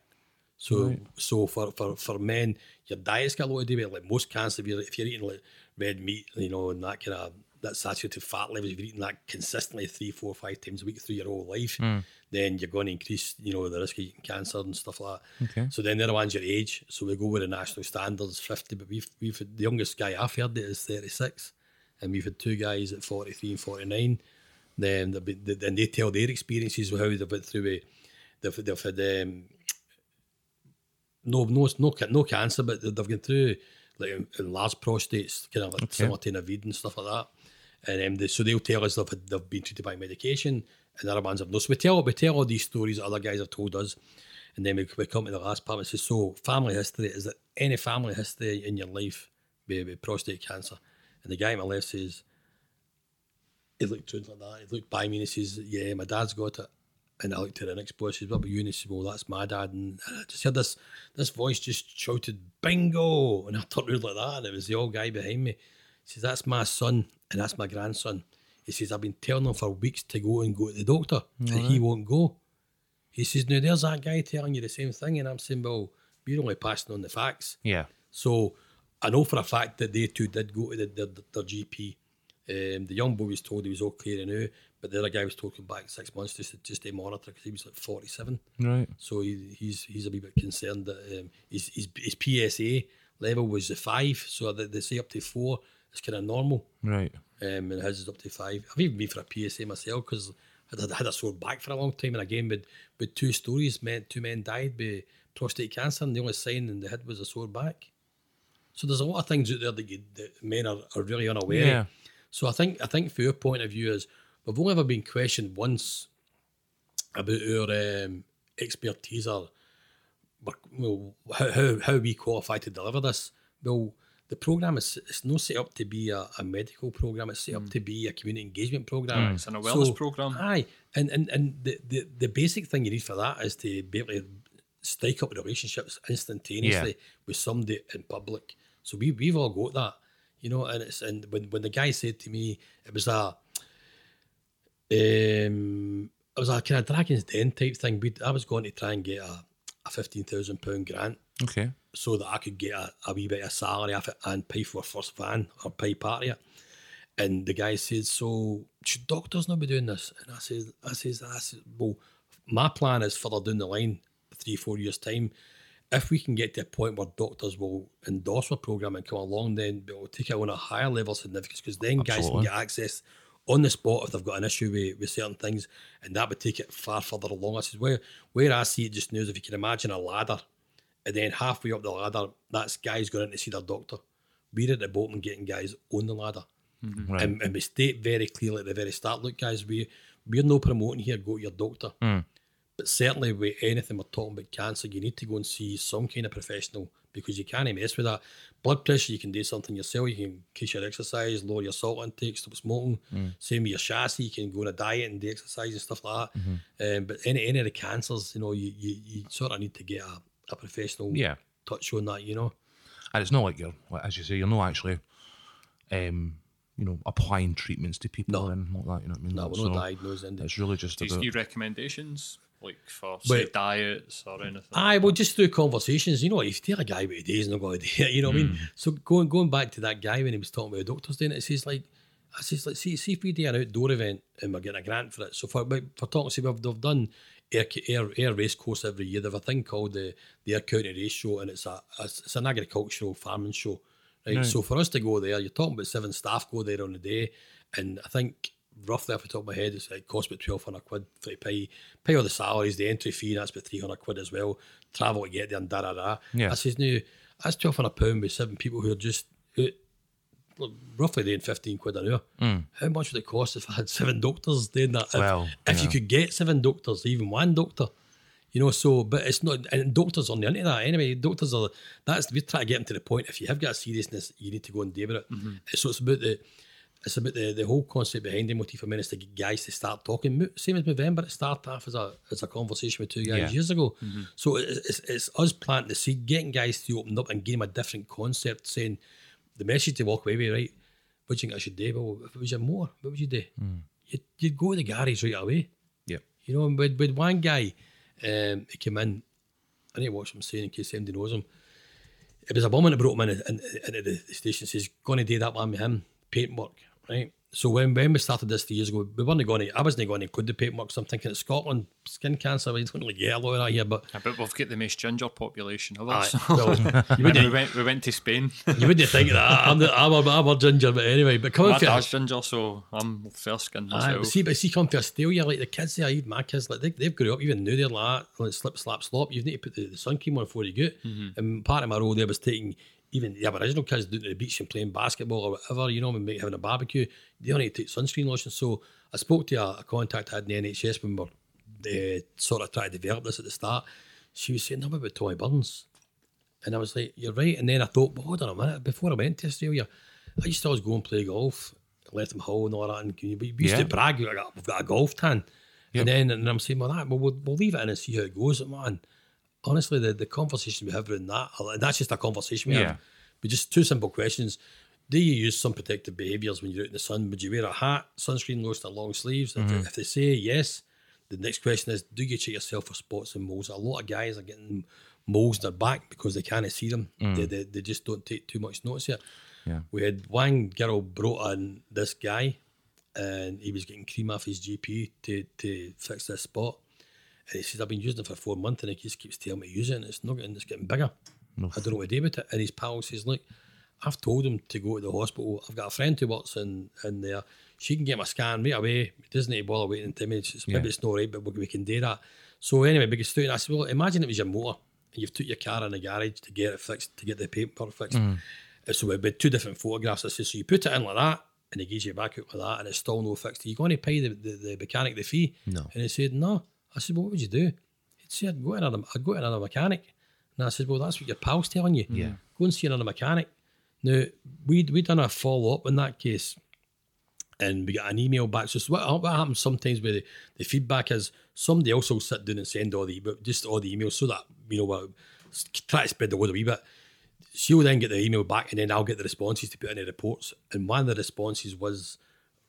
So, so for, for, for men, your diet's got a lot to do with it. Like most cancer, if you're, if you're eating like red meat, you know, and that kind of that saturated fat levels, if you're eating that consistently three, four, five times a week through your whole life, then you're going to increase, you know, the risk of getting cancer and stuff like that. Okay. So then the other one's your age. So we go with the national standards, 50, but we've, we've had, the youngest guy I've heard it is 36, and we've had two guys at 43 and 49. Then then they tell their experiences of how they've been through it. They've, they've had um, no, no, no, no cancer, but they've gone through like enlarged prostates, kind of like similar to Navid and stuff like that. And um, they, so they'll tell us they've, they've been treated by medication, and other ones have no. So we tell we tell all these stories that other guys have told us, and then we, we come to the last part and say, so family history is there any family history in your life with, with prostate cancer? And the guy on my left says, he looked like that. He looked by me and he says, Yeah, my dad's got it. And I looked at the next boy, I says, What about you? And he said, Well, that's my dad. And I just heard this this voice just shouted, Bingo! And I turned around like that, and it was the old guy behind me. He says, That's my son and that's my grandson. He says, I've been telling him for weeks to go and go to the doctor, and he won't go. He says, Now there's that guy telling you the same thing. And I'm saying, Well, we're only passing on the facts. Yeah. So I know for a fact that they two did go to the, their, their GP. Um, the young boy was told he was okay to know, but the other guy was talking back six months just to, just to monitor because he was like 47. Right. So he, he's he's a wee bit concerned that um, his, his his PSA level was a five, so they, they say up to four is kind of normal, Right. um, and his is up to five. I've even been for a PSA myself because I had, a sore back for a long time, and again with with two stories, men two men died with prostate cancer, and the only sign in the head was a sore back. So there's a lot of things out there that, you, that men are, are really unaware. Yeah. of. So I think I think for your point of view is we've only ever been questioned once about our um, expertise or we're- well, how, how, how we qualify to deliver this. Well, the program is it's not set up to be a, a medical program. It's set up to be a community engagement program. It's an awareness programme. Aye, and and and the, the the basic thing you need for that is to be able to strike up relationships instantaneously with somebody in public. So we we've all got that, you know. And it's and when when the guy said to me, it was a um, it was a kind of Dragon's Den type thing. We I was going to try and get a, a fifteen thousand pound grant Okay. so that I could get a, a wee bit of salary off it and pay for a first van or pay part of it. And the guy said, "So should doctors not be doing this?" And I said, "I says, I said, well, my plan is further down the line, three four years time, if we can get to a point where doctors will endorse our program and come along, then we'll take it on a higher level of significance because then guys can get access." On the spot, if they've got an issue with, with certain things, and that would take it far further along. I says, where where I see it just now is if you can imagine a ladder and then halfway up the ladder, that's guys going in to see their doctor. We're at the bottom getting guys on the ladder. Mm-hmm. Right. And, and we state very clearly at the very start, look, guys, we, we're no promoting here, go to your doctor. Mm. But certainly with anything we're talking about cancer, you need to go and see some kind of professional because you can't mess with that. Blood pressure, you can do something yourself. You can increase your exercise, lower your salt intake, stop smoking. Same with your chassis, you can go on a diet and do exercise and stuff like that. Um, but any, any of the cancers, you know, you, you, you sort of need to get a, a professional Yeah. touch on that, you know. And it's not like you're, like, as you say, you're not actually, um, you know, applying treatments to people No. or anything like that. You know what I mean? No, we're So not diagnosing. It's really just Do you about. recommendations, like for say Wait. diets or anything? Aye, well, just through conversations, you know, if you tell a guy what he does, he's not going to do it, [laughs] you know what I mean? Mm. So going going back to that guy when he was talking about the doctors doing it, it says like, I says like, see, see if we do an outdoor event and we're getting a grant for it. So for for talking, see, we've they've done Ayr, Ayr Ayr race course every year. They've a thing called the the Ayr County Race Show, and it's a it's an agricultural farming show. Right? So for us to go there, you're talking about seven staff go there on the day, and I think roughly off the top of my head, it's like cost about twelve hundred quid to pay pay all the salaries, the entry fee, that's about three hundred quid as well. Travel to get there and da da da. Yeah. I says that's twelve hundred pound with seven people who are just who, roughly doing fifteen quid an hour. Hmm. How much would it cost if I had seven doctors doing that? If, Well, if you could get seven doctors, even one doctor. You know, so but it's not and doctors are into that anyway. Doctors are that's we try to get them to the point. If you have got a seriousness, you need to go and deal with it. Mm-hmm. So it's about the it's about the, the whole concept behind er the motif men is to get guys to start talking. Same as Movember, it started off as a as a conversation with two guys Yeah. years ago. So it's, it's, it's us planting the seed, getting guys to open up and give them a different concept, saying the message to walk away with, right? What do you think I should do? Well, if it was your more, what would you do? Mm. You'd, you'd go to the garage right away. Yeah. You know, and with, with one guy, um, he came in, I need to watch him saying in case anybody knows him. It was a woman that brought him in, in, into the, the station, says, going to do that one with him, paintwork, right? so when, when we started this three years ago, we weren't going to, I wasn't going to include the paperwork. So I'm thinking it's Scotland, skin cancer, we don't really get a lot of that here. But Yeah, but we've got the most ginger population of aye, us. [laughs] well, you, we went we went to Spain. you wouldn't think that. I'm, the, I'm, a, I'm a ginger, but anyway. But coming My for dad's ginger, so I'm fair skinned Aye, myself. but see, but see, come to Australia, like the kids there, even my kids, like they, they've grown up, even now they're like, slip, slap, slop. You need to put the, the sun cream on before you go. Mm-hmm. And part of my role there was taking even the Aboriginal kids down to the beach and playing basketball or whatever, you know, having a barbecue. They only take sunscreen lotion. So I spoke to a, a contact I had in the NHS when we were uh, sort of trying to develop this at the start. She was saying, no, about Tommy Burns. And I was like, you're right. And then I thought, well, hold on a minute. Before I went to Australia, I used to always go and play golf, Latham Hall and all that. And we used Yeah. to brag, "We've got- we've got a golf tan. And then and I'm saying, well, that, well, we'll, we'll leave it in and see how it goes. Man, honestly, the, the conversation we have around that, and that's just a conversation we Yeah. have. But just two simple questions. Do you use some protective behaviours when you're out in the sun? Would you wear a hat, sunscreen lotion, and long sleeves? If, mm-hmm. if they say yes, the next question is, do you check yourself for spots and moles? A lot of guys are getting moles in their back because they can't see them. Mm. They, they, they just don't take too much notice yet. Yeah. We had one girl brought in this guy and he was getting cream off his GP to, to fix this spot. And he says, I've been using it for four months and he just keeps telling me to use it and it's not getting, it's getting bigger. I don't know what to do with it. And his pal says, Look, I've told him to go to the hospital. I've got a friend who works in, in there. She can get my scan right away. It doesn't need to bother waiting 10 minutes. It's, Maybe Yeah. it's not right, but we, can do that. So anyway, we get. I said, Well, imagine it was your motor and you've took your car in the garage to get it fixed, to get the paperwork fixed. Mm. And So we had two different photographs. I said, So you put it in like that and he gives you back out like that and it's still no fixed. Are you going to pay the, the, the mechanic the fee? No. And he said, No. I said, well, What would you do? He said, I'd go to another, I'd go to another mechanic. And I said, Well, that's what your pal's telling you. Yeah. Go and see another mechanic. Now, we'd, we'd done a follow up in that case and we got an email back. So what, what happens sometimes with the, the feedback is somebody else will sit down and send all the just all the emails so that you know what try to spread the word a wee bit. She'll then get the email back and then I'll get the responses to put in the reports. And one of the responses was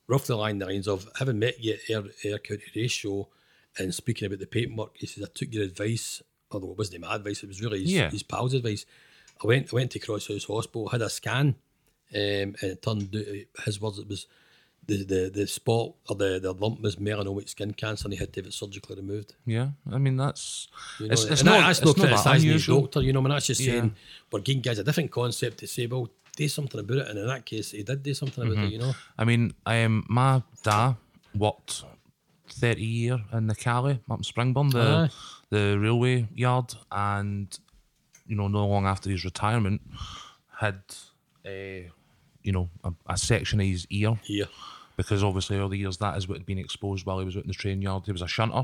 roughly along the lines of having met you at Ayr, Ayr County Show and speaking about the paperwork, he says, I took your advice, although it wasn't my advice, it was really his, Yeah. his pal's advice. I went I went to Crosshouse Hospital, had a scan, um, and it turned out, his words, it was the, the, the spot or the, the lump was melanomic skin cancer and he had to have it surgically removed. Yeah, I mean that's You know, it's, it's not that's it's not criticising his doctor, you know, I mean, that's just Yeah. saying we're giving guys a different concept to say, well, do something about it. And in that case, he did do something about it, you know. I mean, um, my dad worked thirty year in the Caley up in Springburn, the Aye. the railway yard, and you know, not long after his retirement, had a you know a, a section of his ear Here. because obviously all the years that is what had been exposed while he was out in the train yard. He was a shunter,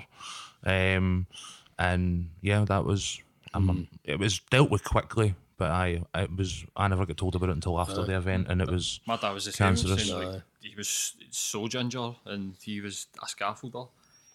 um, and yeah, that was um, it was dealt with quickly. But I, it was I never got told about it until after the event, and it was My dad was the same. was Cancerous. saying, like, he was so ginger and he was a scaffolder.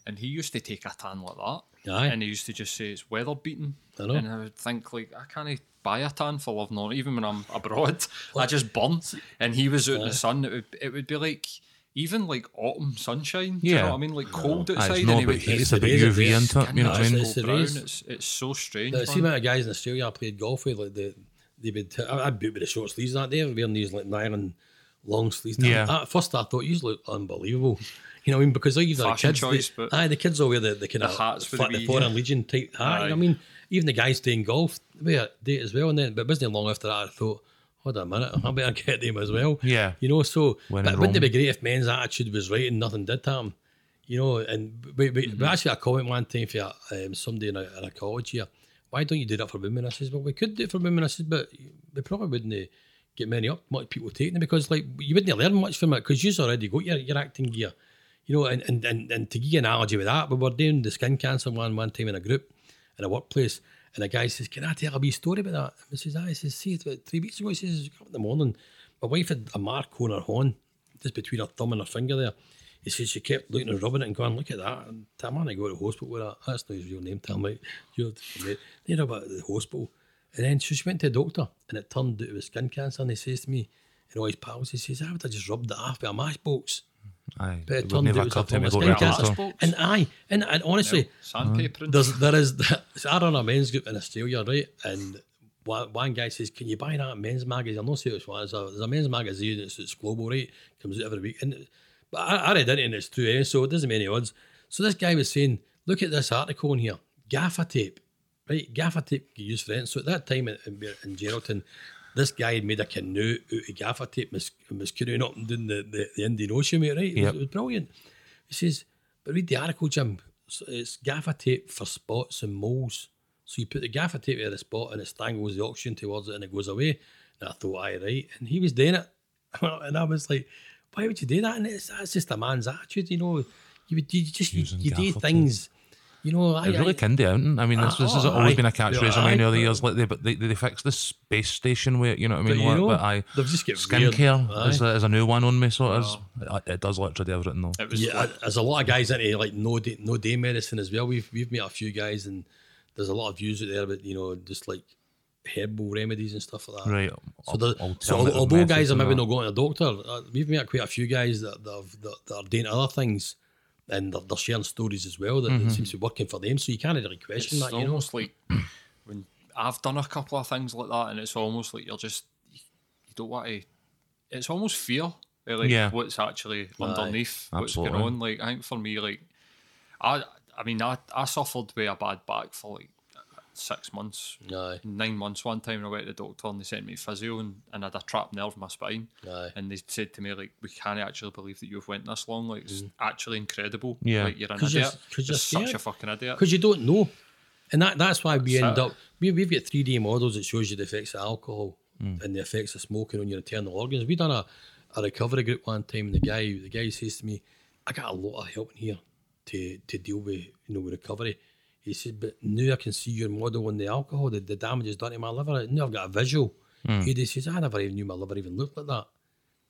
And he used to take a tan like that. Aye. And he used to just say it's weather beaten. I know. And I would think, like, I can't buy a tan for love nor even when I'm abroad. [laughs] I just burn. And he was out in the sun. It would, it would be like, even like autumn sunshine. Do you Yeah. know what I mean? Like cold Aye, outside. it's not and he would heat, it's the about rays, UV into it. You know what I mean? it's brown. It's, it's so strange. The, see man. amount of guys in Australia I played golf with, like the they would I- I'd boot with the short sleeves that day, wearing these like nylon long sleeves. Yeah. At first I thought you look unbelievable. You know what I mean? Because like even the kids, choice, they, but- aye, the kids all wear the, the kind The of hats with the the, wee- Foreign Legion type hat. You know I mean? Even the guys playing golf wear they as well. And then, but it wasn't long after that I thought, hold on a minute, I better [laughs] get them as well. Yeah. You know, so but wouldn't it be great if men's attitude was right and nothing did to them? You know, and we, we, Mm-hmm. we actually I a comment one time for um, somebody in a, in a college here. Why don't you do that for women? I says, well, we could do it for women. I says, but we probably wouldn't uh, get many up, much people taking it because like you wouldn't learn much from it because you've already got your, your acting gear. You know, and, and, and, and to give you an analogy with that, we were doing the skin cancer one one time in a group in a workplace, and a guy says, Can I tell a wee story about that? And I says, I says, see, about three weeks ago, he says, come in the morning, my wife had a mark on her horn, just between her thumb and her finger there. He says she kept looking and rubbing it and going, Look at that. And Tam I go to the hospital with that. That's not his real name, right? You're They know about the hospital. And then so she went to the doctor, and it turned out it was skin cancer. And he says to me, and all his pals, he says, I would have just rubbed it off with a matchbox. Aye, But it it turned out it was a occurred to me form of skin cancer. And aye, and, and honestly, Sandpapering. there's there is so [laughs] I run a men's group in Australia, right? And one, one guy says, "Can you buy that men's magazine?" I'm not sure which one. There's a, there's a men's magazine. It's, it's global, right? Comes out every week. And but I, I read it and it's true, eh? so it doesn't make any odds. So this guy was saying, "Look at this article in here. Gaffer tape, right? Gaffer tape you use for it." So at that time in, in, in Geraldton, this guy had made a canoe out of gaffer tape and was, and was canoeing up and down the, the, the Indian Ocean, mate, right? It, Yep. was, it was brilliant. He says, but read the article, Jim. So It's gaffer tape for spots and moles. So you put the gaffer tape at the spot and it strangles the oxygen towards it and it goes away. And I thought, aye, right. And he was doing it. [laughs] and I was like, why would you do that? And it's, that's just a man's attitude, you know. You would you just you, Using you do things, you know. I, It really I, can do, it. I mean, this, ah, this has oh, always aye. been a catchphrase Yeah, of mine aye. over the years. Like they, but they, they fixed the space station where you know what I But mean. you like, know, but I they've just got weird- skincare is a, is a new one on me. So it is. It, it does literally do everything though. It was yeah, like- there's a lot of guys into eh, like no day, no day medicine as well. We've we've met a few guys and there's a lot of views out there about you know just like herbal remedies and stuff like that. Right. So, the, so although guys are maybe not going to the doctor, uh, we've met quite a few guys that that, have, that, that are doing other things, and they're, they're sharing stories as well that, Mm-hmm. that seems to be working for them. So you can't really question it's that, you know. almost like when I've done a couple of things like that, and it's almost like you're just you don't want to. It's almost fear, eh, like Yeah. what's actually underneath what's going on. Like I think for me, like I, I mean, I, I suffered with a bad back for like six months, Aye, nine months. One time I went to the doctor and they sent me physio and, and I had a trapped nerve in my spine. aye. And they said to me like, "We can't actually believe that you've went this long. Like it's mm. actually incredible. Yeah. like you're an 'Cause you're- you're You're such a fucking idiot. Because you don't know. And that, that's why we That's end it. up, we, we've got 3D models that shows you the effects of alcohol mm. and the effects of smoking on your internal organs. We done a, a recovery group one time and the guy the guy says to me, I got a lot of help in here to, to deal with, you know, with recovery. He said, but now I can see your model on the alcohol, the, the damage is done to my liver. Now I've got a visual. Hmm. He says, I never even knew my liver even looked like that.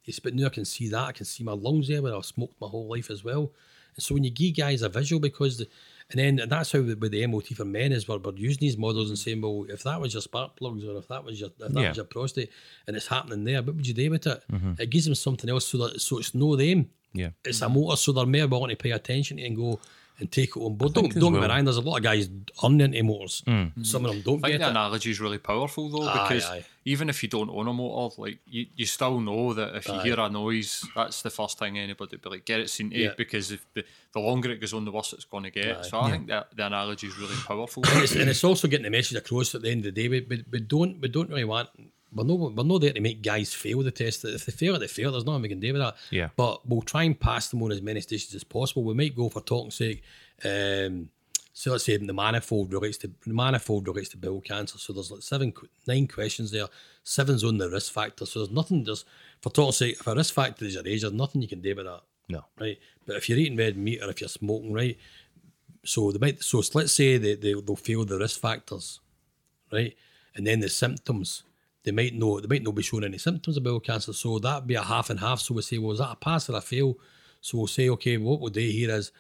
He said, but now I can see that. I can see my lungs there where I've smoked my whole life as well. And so when you give guys a visual, because, the, and then and that's how with with the MOT for men is we're, we're using these models and saying, well, if that was your spark plugs or if that was your if that Yeah. was your prostate and it's happening there, what would you do with it? Mm-hmm. It gives them something else so that so it's no them. Yeah. It's a motor, so they're more willing to pay attention to it and go and take it on board. Don't, don't get me Mm. wrong, there's a lot of guys uninto motors. Some of them don't I think get the it. analogy is really powerful though, Aye, because aye. even if you don't own a motor, like you, you still know that if you Aye. hear a noise, that's the first thing anybody would be like, get it seen to, Yeah. because if the, the longer it goes on, the worse it's going to get. Aye. So I think that the analogy is really powerful. and, it's, and it's also getting the message across at the end of the day. We, we, we don't we don't really want we're no we're not there to make guys fail the test. If they fail, they fail. There's nothing we can do with that. Yeah. But we'll try and pass them on as many stations as possible. We might go for talking's sake. Um, so let's say the manifold relates to the manifold relates to bowel cancer. So there's like seven, nine questions there. Seven's on the risk factor. So there's nothing. There's for talking's sake, if a risk factor is your age, there's nothing you can do with that No. right? But if you're eating red meat or if you're smoking, right? So they might. So let's say they, they they'll fail the risk factors, right? And then the symptoms, they might know they might not be showing any symptoms of bowel cancer. So that'd be a half and half. So we say, well, is that a pass or a fail? So we'll say, okay, what we'll do here is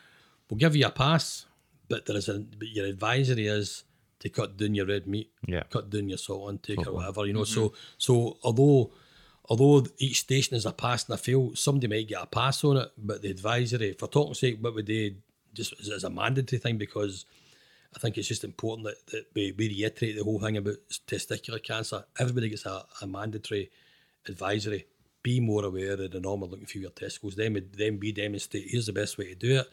we'll give you a pass, but there is a but your advisory is to cut down your red meat, Yeah. cut down your salt intake or whatever, you know. So mm-hmm. so although although each station is a pass and a fail, somebody might get a pass on it, but the advisory, for talking sake, what would they just as, as a mandatory thing because I think it's just important that, that we, we reiterate the whole thing about testicular cancer. Everybody gets a, a mandatory advisory. Be more aware of the normal looking through your testicles. Then, then we demonstrate here's the best way to do it.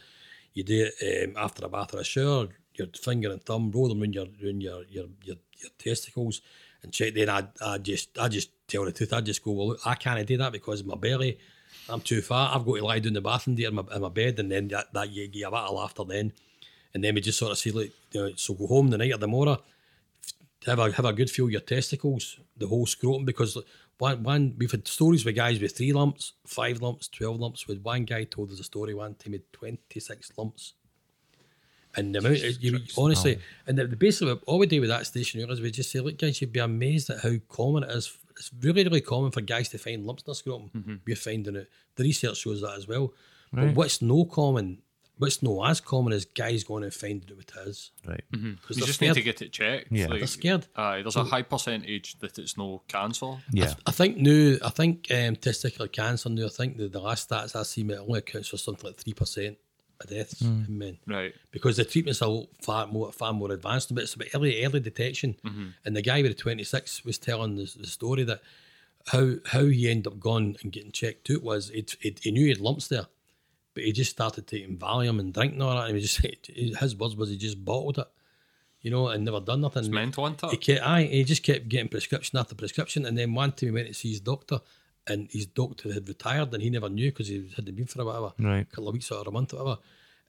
You do it um, after a bath or a shower. Your finger and thumb roll them around your around your, your, your, your testicles and check. Then I, I just I just tell the truth. I just go well. Look, I can't do that because my belly. I'm too fat. I've got to lie down in the bathroom there in my, in my bed, and then that, that you get a bit of laughter then, and then we just sort of say like, you know, so go home the night of the morning, have a have a good feel of your testicles, the whole scrotum, because one one we've had stories with guys with three lumps, five lumps, twelve lumps. With one guy told us a story one time he had twenty six lumps. And the amount, you, honestly, and the, the basically all we do with that station is we just say, look, guys, you'd be amazed at how common it is. It's really, really common for guys to find lumps in their scrotum. Mm-hmm. We're finding it. The research shows that as well. But what's no common, what's no as common as guys going and finding it with his. Right. Mm-hmm. Because You they're just scared. need to get it checked. Yeah. like, They're scared. Aye, there's a high percentage that it's no cancer. Yeah. I think now, I think um, testicular cancer now, I think the, the last stats I see, it only accounts for something like 3% of deaths mm. in men Right. because the treatments are far more far more advanced. But it's about early early detection. Mm-hmm. And the guy with the twenty six was telling the, the story that how how he ended up going and getting checked out was it he knew he had lumps there, but he just started taking Valium and drinking all that. And he just [laughs] his words was he just bottled it, you know, and never done nothing. It's mental, isn't He kept, aye, he just kept getting prescription after prescription, and then one time he went to see his doctor, and his doctor had retired, and he never knew because he hadn't been for a whatever, Right. couple of weeks or a month or whatever.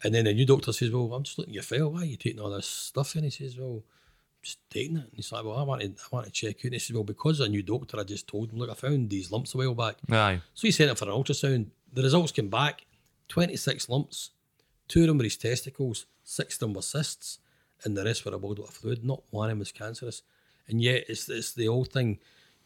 And then the new doctor says, "Well, I'm just looking at your file. Why are you taking all this stuff?" And he says, "Well, I'm just taking it." And he's like, "Well, I wanted, I want to check out." And he says, "Well, because a new doctor, I just told him, look, I found these lumps a while back." Aye. So he sent it for an ultrasound. The results came back 26 lumps. Two of them were his testicles, six of them were cysts, and the rest were a buildup of fluid. Not one of them was cancerous. And yet, it's, it's the old thing,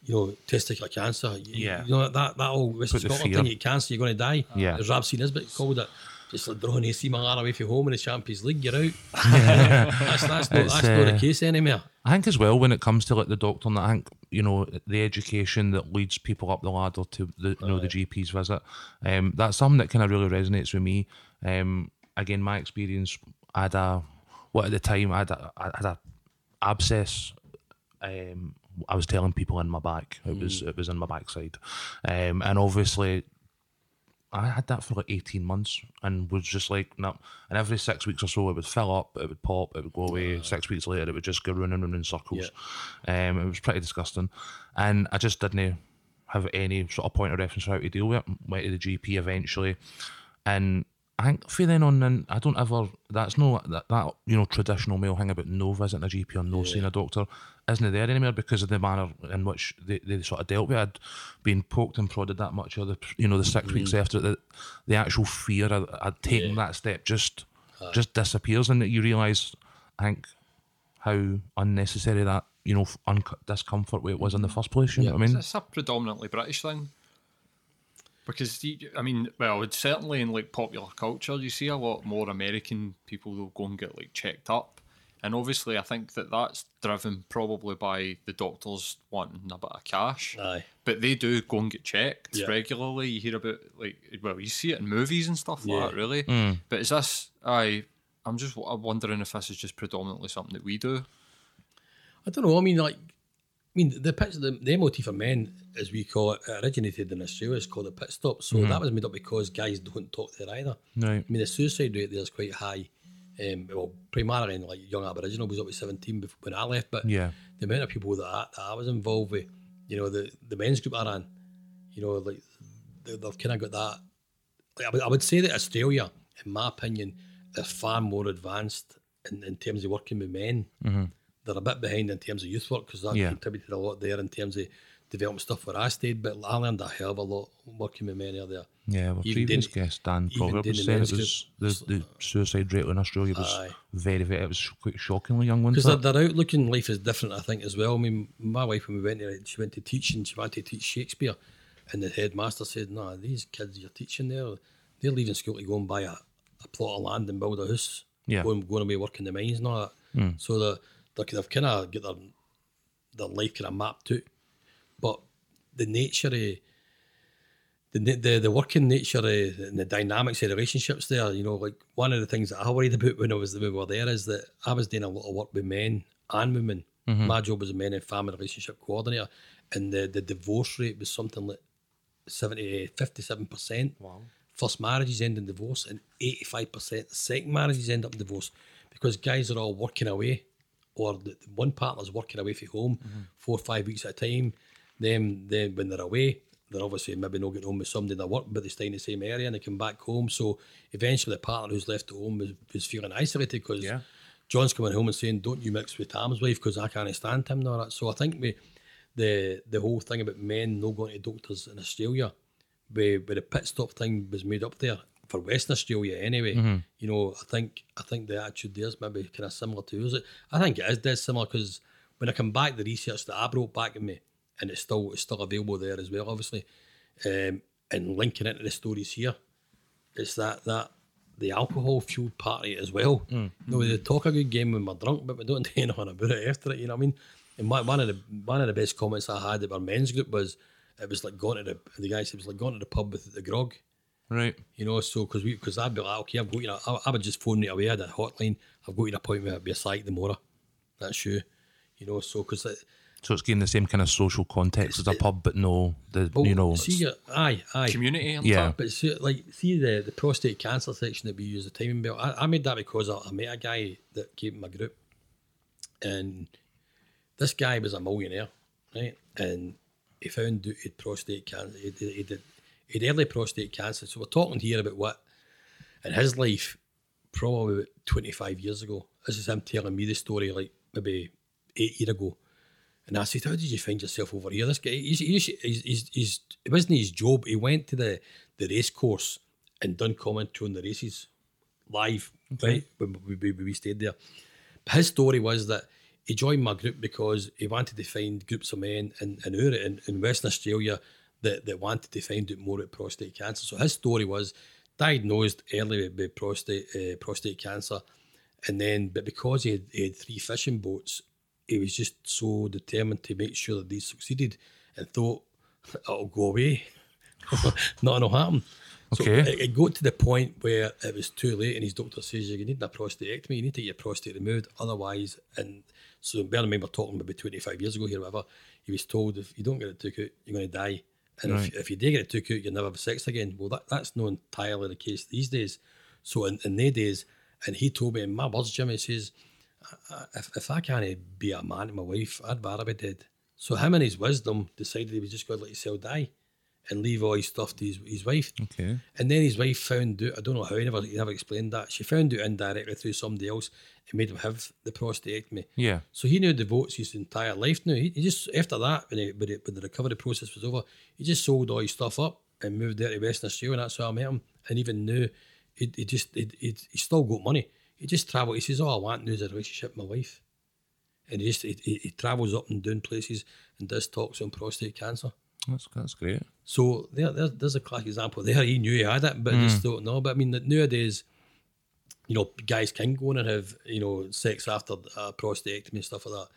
you know, testicular cancer. You, Yeah. You know, that, that old West Put Scotland thing, you get cancer, you're going to die. Yeah. As Rab C. Nisbet called it. Just like drawing AC Milan away from home in the Champions League, you're out. that's that's, not, that's not the uh, case anymore. I think as well when it comes to like the doctor and I think you know the education that leads people up the ladder to the you know the GP's visit. Um, that's something that kind of really resonates with me. Um, again, my experience, I had a what at the time I had a, I had a abscess. Um, I was telling people in my back. It was it was in my backside, um, and obviously I had that for like 18 months and was just like, no. And every six weeks or so, it would fill up, it would pop, it would go away. Six weeks later, it would just go round and round in circles. Um, it was pretty disgusting. And I just didn't have any sort of point of reference for how to deal with it. Went to the GP eventually. And I think for then on, then I don't ever, that's no, that, that you know, traditional male thing about no visiting a GP or no seeing a doctor isn't there anymore because of the manner in which they, they sort of dealt with it. I'd been poked and prodded that much, or the, you know, the 6 weeks mm. after the, the actual fear I'd, I'd taken that step just, just disappears. And that you realise, I think, how unnecessary that, you know, un- discomfort it was in the mm. first place. You know what I mean? It's a predominantly British thing. Because I mean, well, it's certainly in like popular culture, you see a lot more American people will go and get like checked up, and obviously, I think that that's driven probably by the doctors wanting a bit of cash. Aye. But they do go and get checked Yeah. regularly. You hear about like, well, you see it in movies and stuff like Yeah. that, really. Hmm. But is this? I, I'm just I'm wondering if this is just predominantly something that we do. I don't know. I mean, like, I mean, the pit, the, the MOT for men, as we call it, originated in Australia. It's called a pit stop. So that was made up because guys don't talk there either. Right. I mean, the suicide rate there is quite high. Um, well, primarily in like young Aboriginal was up to 17 before, when I left, but Yeah. the amount of people that I, that I was involved with, you know, the, the men's group I ran, you know, like they, they've kind of got that. Like, I, would, I would say that Australia, in my opinion, is far more advanced in, in terms of working with men. They're a bit behind in terms of youth work because that Yeah. contributed a lot there in terms of development stuff where I stayed. But I learned a hell of a lot working with many out there. Yeah, well, Even previous guest Dan even Proverb doing was the saying it was the, the suicide rate in Australia was Aye. very, very, it was quite shockingly young, Because their, their outlook in life is different, I think, as well. I mean, my wife, when we went there, she went to teach and she wanted to teach Shakespeare. And the headmaster said, No, these kids you're teaching there, they're leaving school to go and buy a, a plot of land and build a house, Yeah. going, going away working the mines and all that. Hmm. So they're, they're, they've kind of got their, their life kind of mapped out. But the nature of the, the the working nature and the dynamics of relationships there, you know, like one of the things that I worried about when I was when we were there is that I was doing a lot of work with men and women. Mm-hmm. My job was a men and family relationship coordinator, and the, the divorce rate was something like 70, 57%. Wow. First marriages end in divorce, and 85% second marriages end up in divorce because guys are all working away, or the, one partner's working away from home mm-hmm. four or five weeks at a time. Then, then when they're away, they're obviously maybe not getting home with somebody they work, but they stay in the same area and they come back home. So eventually, the partner who's left at home was feeling isolated because Yeah. John's coming home and saying, "Don't you mix with Tam's wife because I can't stand him." And that. So I think we, the the whole thing about men not going to doctors in Australia, where, where the pit stop thing was made up there for Western Australia anyway. You know, I think I think the attitude there is maybe kind of similar to us. I think it is dead similar because when I come back, the research that I brought back in me, and it's still it's still available there as well, obviously, um, and linking into the stories here, it's that that the alcohol fueled party as well. You know, we talk a good game when we're drunk, but we don't [laughs] do anything about it after it. You know what I mean? And one one of the one of the best comments I had at our men's group was it was like going to the the guy said it was like going to the pub with the grog. Right. You know, so because we because I'd be like, okay, I've got you. know, I, I would just phone right away. I had a hotline. I've got you an appointment at Bearside tomorrow. That's you. You know, so because So it's getting the same kind of social context as a pub, but no, the well, you know, see, it's- aye, aye. Community. and Yeah. that. But see, like, see the, the prostate cancer section that we use the timing belt. I, I made that because I, I met a guy that came in my group, and this guy was a millionaire, right? And he found out he had prostate cancer. He, did- he did he had early prostate cancer. So we're talking here about what in his life, probably about twenty five years ago. This is him telling me the story, like maybe eight years ago. And I said, "How did you find yourself over here?" This guy, he's, he's, he's, he's, he's it wasn't his job. He went to the the race course and done commentary on the races live, right? When we, we, we stayed there. But his story was that he joined my group because he wanted to find groups of men in in, in Western Australia that, that wanted to find out more about prostate cancer. So his story was diagnosed early with, prostate uh, prostate cancer, and then but because he had, he had three fishing boats, he was just so determined to make sure that these succeeded, and thought it'll go away, [laughs] nothing will happen. So Okay. it, it got to the point where it was too late, and his doctor says you need a prostatectomy, you need to get your prostate removed, otherwise. And so, bear in mind, we're talking maybe 25 years ago here, whatever. He was told if you don't get it took out, you're going to die. And if, if you do get it took out, you'll never have sex again. Well, that, that's not entirely the case these days. So, in, in their days, and he told me, in my words, Jimmy, he says, "I- I- if, if I can't be a man to my wife, I'd rather be dead. So, him and his wisdom decided he was just going to let himself die and leave all his stuff to his, his wife. okay. And then his wife found out, I don't know how, he never, he never explained that. She found out indirectly through somebody else and made him have the prostatectomy. Yeah. So he now devotes his entire life now. He, he just, after that, when, he, when, it, when the recovery process was over, he just sold all his stuff up and moved there to Western Australia. And that's how I met him. And even now, he, he just, he, he, he still got money. He just travelled. He says, All I want now is a relationship with my wife. And he just, he, he, he travels up and down places and does talks on prostate cancer. That's that's great. So there, there, there's a classic example there. He knew he had it, but just don't know. But I mean, nowadays, you know, guys can go on and have you know sex after a prostatectomy and stuff like that.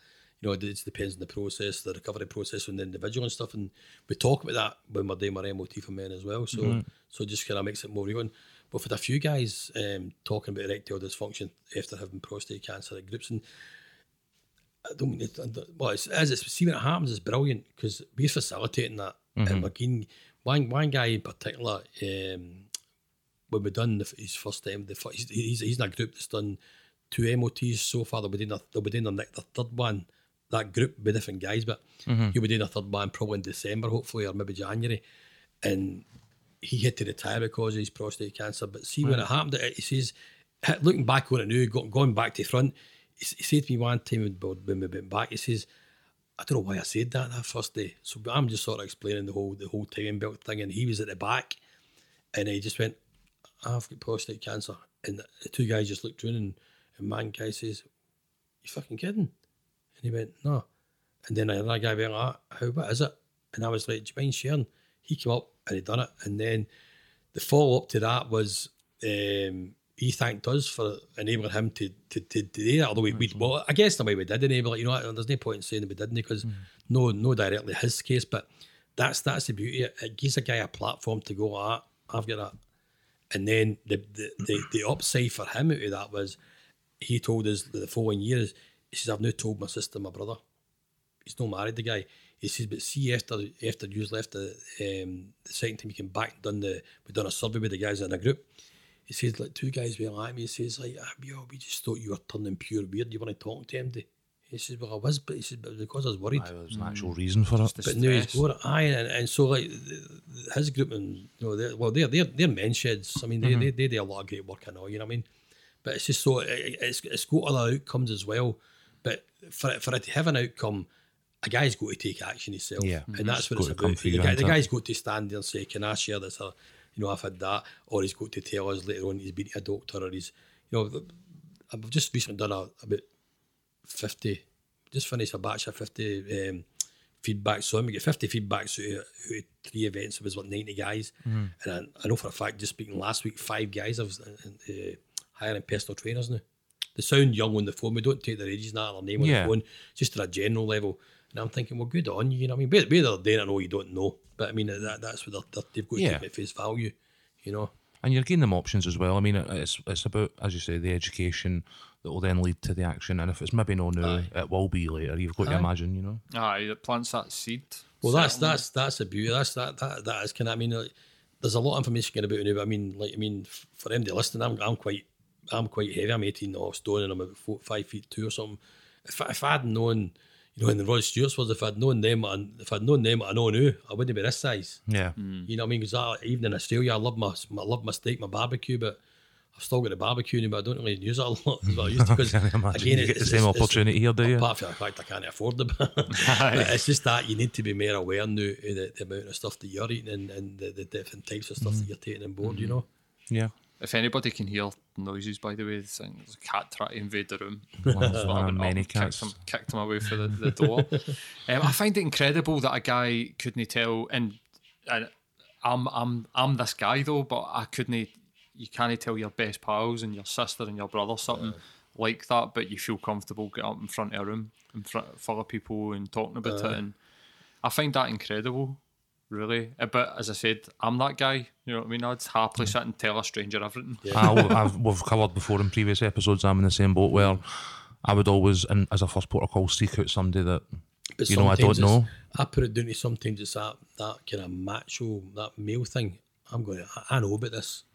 You know, it just depends on the process, the recovery process on the individual and stuff. And we talk about that when we're doing our MOT for men as well. So, so it just kind of makes it more real. But for a few guys um, talking about erectile dysfunction after having prostate cancer at groups, and I don't mean it, I well, it's, as it's see when it happens, it's brilliant because we're facilitating that. And mm-hmm. we're getting one one guy in particular. Um, when we done the, his first time, the fir- he's, he's he's in a group that's done two MOTs so far. They'll be doing a, they'll be doing their, their third one. That group be different guys, but mm-hmm. he'll be doing a third one probably in December, hopefully, or maybe January. And he had to retire because of his prostate cancer. But see, when mm. it happened, it- he says, looking back on it now, going back to front, he, said to me one time when when we went back, he says, I don't know why I said that that first day. So I'm just sort of explaining the whole the whole timing belt thing, and he was at the back, and he just went, "I've got prostate cancer," and the two guys just looked around, and, and one guy says, "You fucking kidding?" And he went, "No," and then another guy went, ah, "How what is it?" And I was like, "Do you mind sharing?" He came up and he done it, and then the follow up to that was um, he thanked us for enabling him to to, to, do that. Although we, we well, I guess a way we did enable it. You know, what, there's no point in saying that we didn't because no no directly his case, but that's that's the beauty. It gives a guy a platform to go. Ah, I've got that. And then the the, the [clears throat] the upside for him out of that was he told us the following years he says I've now told my sister, my brother. He's not married the guy. He says, but see after after you left the um, the second time you came back and done the we done a survey with the guys in a group. He says like two guys were like me. He says like ah, yo, we just thought you were turning pure weird. You want to talk to him? Do? He says well I was, but he says but because I was worried. Aye, there's an actual reason for it. But now he's stress. got it. Aye, and, and so like th- th- his group and you know, they're, well, they're they're they're men sheds. I mean, they, they they do a lot of great work. I know, you know what I mean. But it's just so it, it's it's got other outcomes as well. But for it, for it to have an outcome, a guy's got to take action himself. Yeah. and that's what got it's about. through The, you, guy, hasn't the guy's got to stand there and say, "Can I share this?" Or you know, I've had that, or he's got to tell us later on he's been to a doctor, or he's you know. I've just recently done a, about 50, just finished a batch of 50 um, feedback. So we get 50 feedbacks out of, out of three events. It was like 90 guys. And I, I know for a fact, just speaking last week, five guys have uh, hiring personal trainers now. They sound young on the phone. We don't take their ages, not their name on Yeah. the phone, just at a general level. And I'm thinking, well, good on you. You know I mean? Whether whether they're doing it or you don't know. But I mean, that, that's what they're, they're, they've got to Yeah. take it at face value. You know, And you're giving them options as well. I mean, it's it's about, as you say, the education that will then lead to the action. And if it's maybe no now, it will be later. You've got to imagine, you know. Aye, it plants that seed. Well, that's certainly. that's that's the beauty. That's that that that is Can. I mean, like, there's a lot of information going about it now. But I mean, like I mean, for them to listen, I'm I'm quite I'm quite heavy. I'm 18 off stone and I'm about four, five feet two or something. If I, if I'd known, you know, when the Rod Stewart's was, if I'd known them, and if I'd known them, I know now, I wouldn't be this size. Yeah. Hmm. You know what I mean? Because even in Australia, I love my I love my steak, my barbecue, but. I've still got the barbecue, now, but I don't really use it a lot as well I used to. Because [laughs] again, you get the it's- same it's- it's- opportunity here, do you? Apart from the fact I can't afford them. [laughs] but it's just that you need to be more aware now of the, the amount of stuff that you're eating and, and the, the different types of stuff that mm. you're taking on board, you mm-hmm. know? Yeah. If anybody can hear noises, by the way, there's a cat trying to invade the room. [laughs] One of- So one I of went up many cats. Kicked him, kicked him away for the, the door. [laughs] um, I find it incredible that a guy couldn't tell, and, and I'm I'm I'm this guy though, but I couldn't. You can't tell your best pals and your sister and your brother something like that, but you feel comfortable getting up in front of a room in front full of people and talking about it, and I find that incredible. Really, but as I said, I'm that guy. You know what I mean? I'd happily sit and tell a stranger everything. I, have we've covered before in previous episodes. I'm in the same boat where I would always, and as a first protocol, seek out somebody that But You know, I don't know. I put it down to sometimes it's that, that kind of macho, that male thing. I'm going, I, I know about this. [laughs]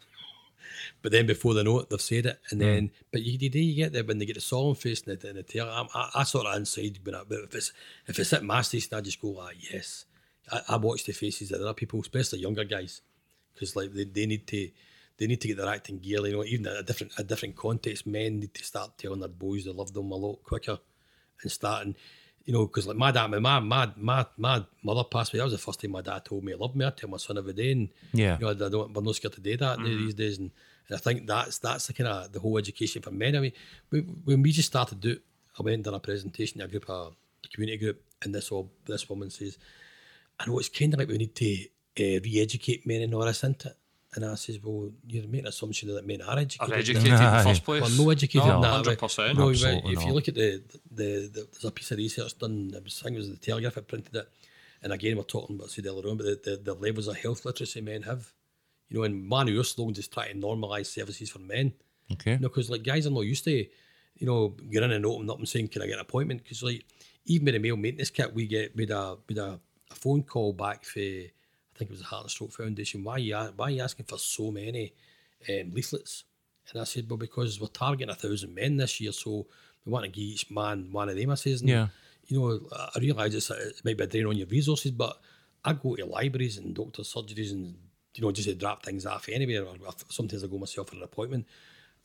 But then before they know it, they've said it. And then, but you, you, do- you get there when they get the solemn face and the, and the tail. I'm, I, I sort of inside, but, I, but if it's if it's at my station, I just go, ah, yes. I, I watch the faces of other people, especially younger guys, because like they, they need to they need to get their acting gear. You know, even at a different a different context, men need to start telling their boys they love them a lot quicker and starting. You know, because like my dad, my my my my, mother passed away. That was the first time my dad told me he loved me. I tell my son every day, and Yeah. you know, I don't, we're not scared to do that now mm-hmm. these days. And, and I think that's that's the kind of the whole education for men. I mean, we, when we just started do, I went and done a presentation to a group, of, a community group, and this all this woman says, I know it's kind of like we need to uh, re-educate men and all this, isn't it? And I says, well, you're making an assumption that men are educated. Are now." educated in the first place? Well, no educated no, in that. hundred way. percent. No, Absolutely if you look at the, the, the, there's a piece of research done. I was- think it was the Telegraph that printed it, and again we're talking about I said earlier on, but the, the, the levels of health literacy men have. You know, and one of your slogans is trying to normalise services for men. okay. You know, because like guys are not used to, you know, get in and open up and saying, "Can I get an appointment?" Because like even with the male maintenance kit, we get with a with a, a phone call back for I think it was the Heart and Stroke Foundation. Why you why are you asking for so many um, leaflets? And I said, well, because we're targeting a thousand men this year, so we want to give each man one of them. I says, Yeah. you know, I realise it's, it might be a drain on your resources, but I go to libraries and doctors' surgeries and you know just to drop things off anywhere. Or sometimes I go myself for an appointment.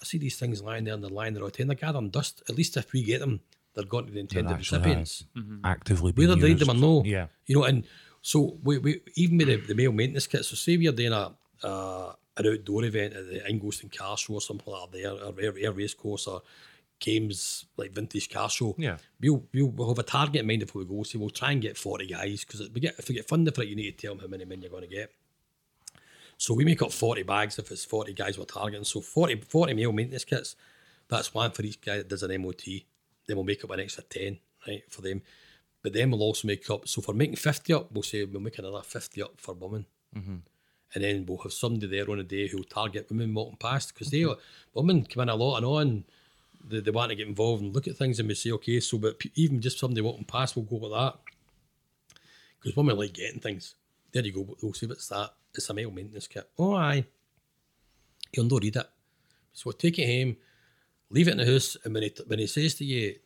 I see these things lying there and they're lying there out there they're gathering dust. At least if we get them, they're going to the intended actually recipients. Actively being Whether they need them or used. no. Yeah. You know, and so we, we even with the, the male maintenance kit, so say we're doing a uh, an outdoor event at the Ingliston Car Show or something like that, there, or Ayr, Ayr race course or games like vintage car show. Yeah. We'll, we'll, we'll have a target in mind if we go. So we'll try and get 40 guys because we if we get funded for it, you need to tell them how many men you're going to get. So we make up 40 bags if it's 40 guys we're targeting. So 40, 40 male maintenance kits, that's one for each guy that does an MOT. Then we'll make up an extra 10, right, for them. But then we'll also make up, so for making 50 up, we'll say we'll make another 50 up for women. Mm-hmm. And then we'll have somebody there on a day who'll target women walking past because they mm-hmm. are women come in a lot and on. They, they want to get involved and look at things and we say, okay, so but even just somebody walking past, we'll go with that. Because women like getting things. There you go. We'll say, what's that? It's a male maintenance kit. Oh, aye. He'll not read it. So we'll take it home, leave it in the house, and when he, when he says to you,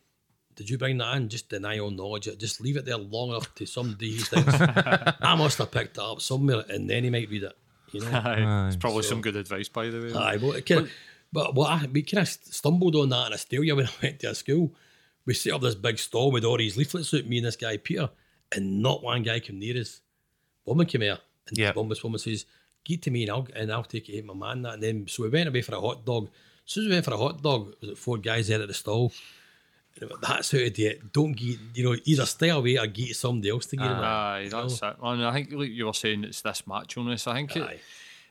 did you bring that in? Just deny all knowledge. Just leave it there long enough to somebody he thinks, [laughs] I must have picked it up somewhere, and then he might read it. You know? [laughs] Aye. It's probably some good advice, by the way. Aye, well, it can, but what I, we kind of stumbled on that in Australia when [laughs] I went to a school. We set up this big stall with all these leaflets out, me and this guy Peter, and not one guy came near us. Woman came here, and woman, this woman says, "Get to me, and I'll and I'll take it my man." That and then so we went away for a hot dog. As soon as we went for a hot dog, was it four guys there at the stall? And That's how to do it. Don't get you know either stay away or get somebody else to get him. Aye, that's it. And I think, like you were saying, it's this macho-ness. I think it,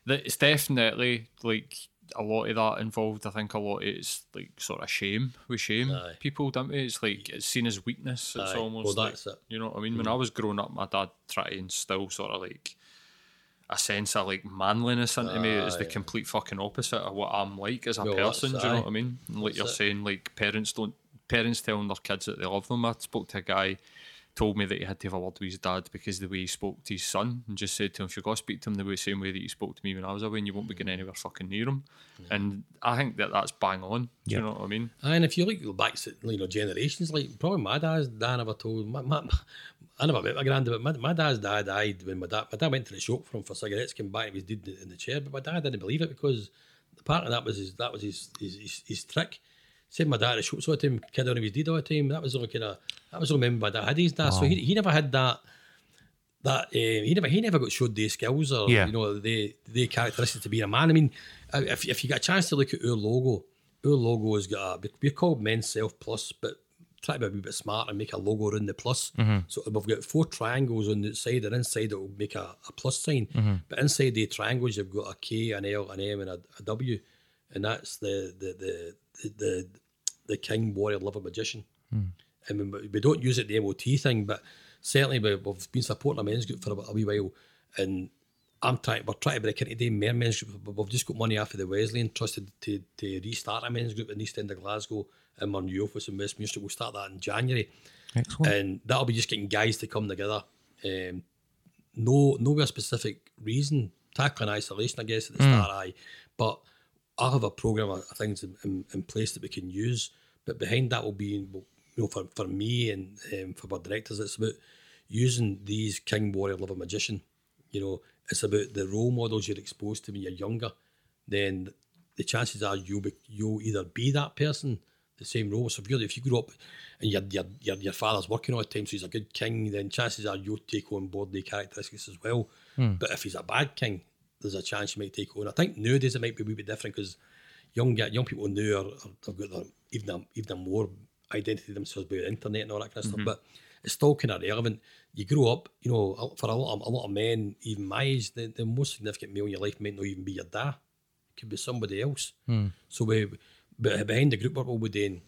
that it's definitely like a lot of that involved. I think a lot of it's like sort of shame. We shame Aye. people, don't we? It's like it's seen as weakness. It's Aye, almost well, like, it. Mm. you know what I mean. When I was growing up, my dad tried to instill sort of like a sense of like manliness into me is the Aye. complete fucking opposite of what I'm like as a Well, person. Do you know what I mean? And like you're it. saying, like parents don't parents telling their kids that they love them. I spoke to a guy told me that he had to have a word with his dad because the way he spoke to his son and just said to him, if you're going to speak to him the way, same way that you spoke to me when I was away, and you won't be getting anywhere fucking near him. And I think that that's bang on. Do Yeah. you know what I mean? And if you look back, to, you know, generations, like probably my dad's dad never told. My, my, I never met my granddad, but my, my dad's dad died when my dad. My dad went to the shop for him for cigarettes, came back, and he was dead in the chair. But my dad didn't believe it because the part of that was his that was his his, his, his trick. Said my dad at the shop all the time, kid on his deed all the time. That was the only kind of that was the only memory my dad had his dad. So he, he never had that. That um, he never he never got showed their skills or Yeah. you know the the characteristics to be a man. I mean, if if you get a chance to look at our logo, our logo has got a we're called Men's Self Plus, but try to be a wee bit smart and make a logo around the plus. Mm-hmm. So we've got four triangles on the side and inside it will make a, a plus sign. Mm-hmm. But inside the triangles, you've got a K, an L, an M, and a, a W, and that's the the the the the, the king, warrior, lover, magician. Mm. I mean, we- don't use it the MOT thing, but certainly we, we've been supporting a men's group for a, a wee while, and I'm trying. We're trying to break into the more men's group. but We've just got money after the Wesleyan trusted to, to restart a men's group in East End of Glasgow and our new office in Westminster. We'll start that in January, Excellent. and that'll be just getting guys to come together. Um, no, no real specific reason. Tackling isolation, I guess, at the start, aye. But I'll have a program of things in, in, in place that we can use. But behind that will be, you know, for, for me and um, for our directors, it's about using these king, warrior, lover, magician. You know, it's about the role models you're exposed to when you're younger. Then the chances are you'll be, you'll either be that person, the same role. So if you if you grew up and your your your, your father's working all the time, so he's a good king, then chances are you'll take on board the characteristics as well. Hmm. But if he's a bad king, there's a chance you might take on. I think nowadays it might be a wee bit different because young young people now are, are have got their, even a, even a more identity themselves by the internet and all that kind of stuff. Mm-hmm. But it's still kind of relevant. You grow up, you know, for a lot of, a lot of men, even my age, the, the most significant male in your life might not even be your dad. It could be somebody else. Hmm. So we, behind the group work we'll be doing,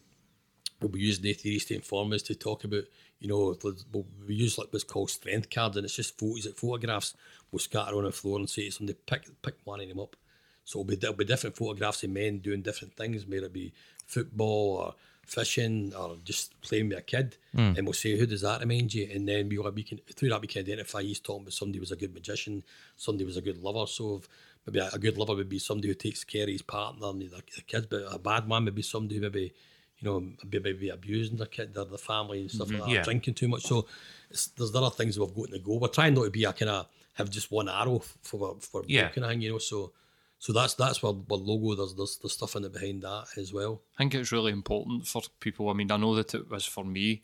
we'll be using the theories to inform us to talk about, you know, we'll, we use like what's called strength cards, and it's just photos, like photographs. We'll scatter on the floor and say somebody, pick pick one of them up. So it'll be, it'll be different photographs of men doing different things, whether it be football or fishing or just playing with a kid. Hmm. And we'll say, who does that remind you? And then we, we can, through that, we can identify he's talking about somebody was a good magician, somebody was a good lover. So if, maybe a, a good lover would be somebody who takes care of his partner and the, the kids, but a bad one would be somebody who maybe, you know, maybe, maybe abusing their kid, their, their family and stuff mm-hmm. like that, Yeah. drinking too much. So it's, there's other things we've got to go. We're trying not to be a kind of have just one arrow for for Yeah. kind of thing, you know. So so that's that's where our logo. There's there's the stuff in it behind that as well. I think it's really important for people. I mean, I know that it was for me,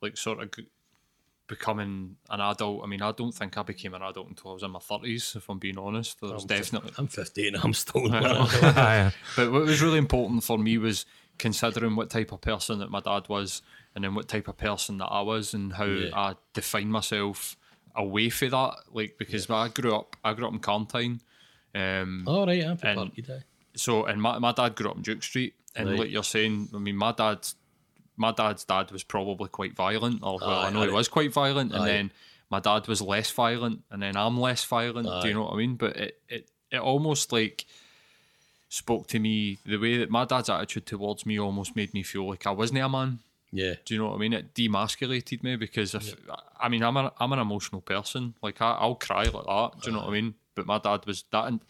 like sort of g- becoming an adult. I mean, I don't think I became an adult until I was in my thirties. If I'm being honest, there was definitely. I'm 15 and I'm still. Aye. [laughs] [laughs] But what was really important for me was considering what type of person that my dad was, and then what type of person that I was, and how Yeah. I define myself away for that. Like because when I grew up, I grew up in Carntyne. Um, All right, I'm And- Parky Day. so and my, my dad grew up in Duke Street and Right. like you're saying I mean my dad's my dad's dad was probably quite violent or well Aye, I know he was quite violent and then my dad was less violent and then I'm less violent do you know what I mean but it, it it almost like spoke to me the way that my dad's attitude towards me almost made me feel like I wasn't a man Yeah. do you know what I mean? It demasculated me because if I mean I'm an I'm an emotional person. Like I, I'll cry like that. Do you know what I mean? But my dad was that and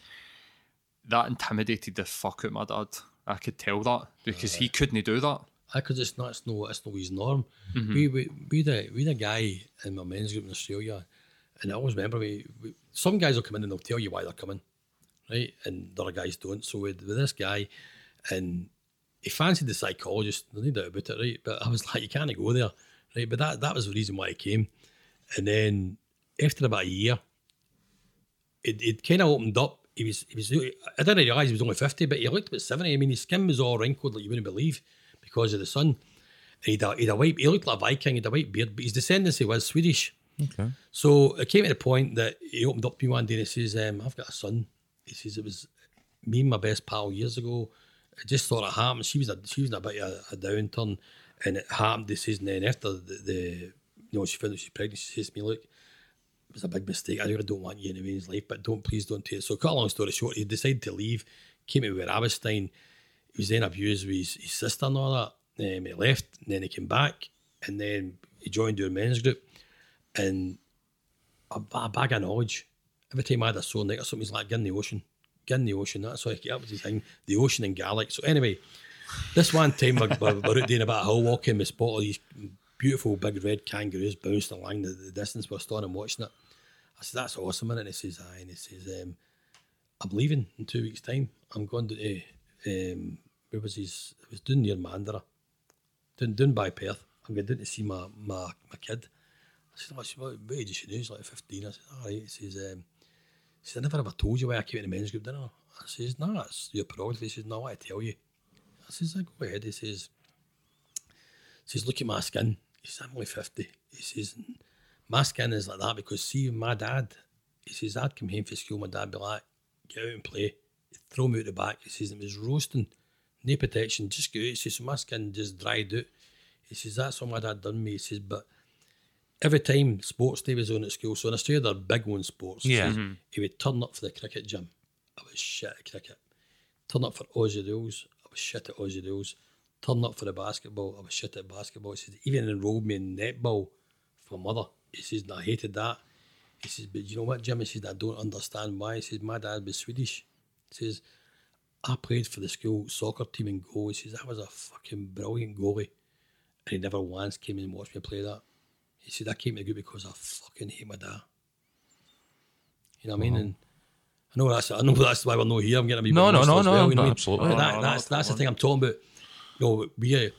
that intimidated the fuck out of my dad. I could tell that because he couldn't do that. I because it's not, it's no, it's no his norm. Mm-hmm. We, we, we, had a, we had a guy in my men's group in Australia, and I always remember we, we, some guys will come in and they'll tell you why they're coming, right? And the other guys don't. So with, with this guy, and he fancied the psychologist, no doubt about it, right? But I was [laughs] like, you can't go there, right? But that, that was the reason why he came. And then after about a year, it, it kind of opened up. He was, he was, I didn't realise he was only 50, but he looked about 70. I mean, his skin was all wrinkled like you wouldn't believe because of the sun. And he'd a, he'd a white, he looked like a Viking, he'd a white beard, but his descendancy was Swedish. Okay. So it came to the point that he opened up to me one day and he says, um, I've got a son. He says, it was me and my best pal years ago. I just thought of happened. She was a, she was in a bit of a, a downturn and it happened. He says, and then after the, the, you know, she found out she's pregnant, she says to me, look, was a big mistake. I don't want you in anyone's life, but don't please don't take it. So cut a long story short, he decided to leave, came to where I was staying. He was then abused with his, his sister and all that. Um, he left, and then he came back, and then he joined our men's group, and a, a bag of knowledge. Every time I had a sore neck or something, he's like, get in the ocean. Get in the ocean. That's why that was his thing. The ocean and Gaelic. So anyway, this one time we're, we're, we're out doing a bit of hill walking, we spot all these beautiful big red kangaroos bouncing along the, the distance. We're standing watching it. I said, that's awesome, and he says, aye, and he says, um, I'm leaving in two weeks' time. I'm going to, um, where was his, it was down near Mandurah, down, down by Perth. I'm going down to see my, my, my kid. I said, what, what age is she now? He's like 15. I said, all right. He says, um, he said, I never ever told you why I came in the men's group dinner. I says, no, that's your prerogative. He says, no, I tell you. I says, go ahead. He says, he says, look at my skin. He says, I'm only 50. He says, my skin is like that because see, my dad, he says, I'd come home from school, my dad be like, get out and play. He'd throw me out the back. He says, it was roasting, no protection, just go out. He says, so my skin just dried out. He says, that's what my dad done me. He says, but every time sports day was on at school, so in Australia they're big on sports. Yeah. Says, mm-hmm. he would turn up for the cricket gym. I was shit at cricket. Turn up for Aussie rules. I was shit at Aussie rules. Turn up for the basketball. I was shit at basketball. He says, even enrolled me in netball for mother. He says, I hated that. He says, but you know what, Jim? He says, I don't understand why. He says, my dad was Swedish. He says, I played for the school soccer team in goal. He says, I was a fucking brilliant goalie. And he never once came and watched me play that. He said, I came to the group because I fucking hate my dad. You know what I mean? Uh-huh. And I know that's I know [laughs] that's why we're not here. I'm getting a wee No, bit no, no, as no, you know no, what I mean? absolutely. No, that, no, that's no, that's the thing I'm talking about. You know, we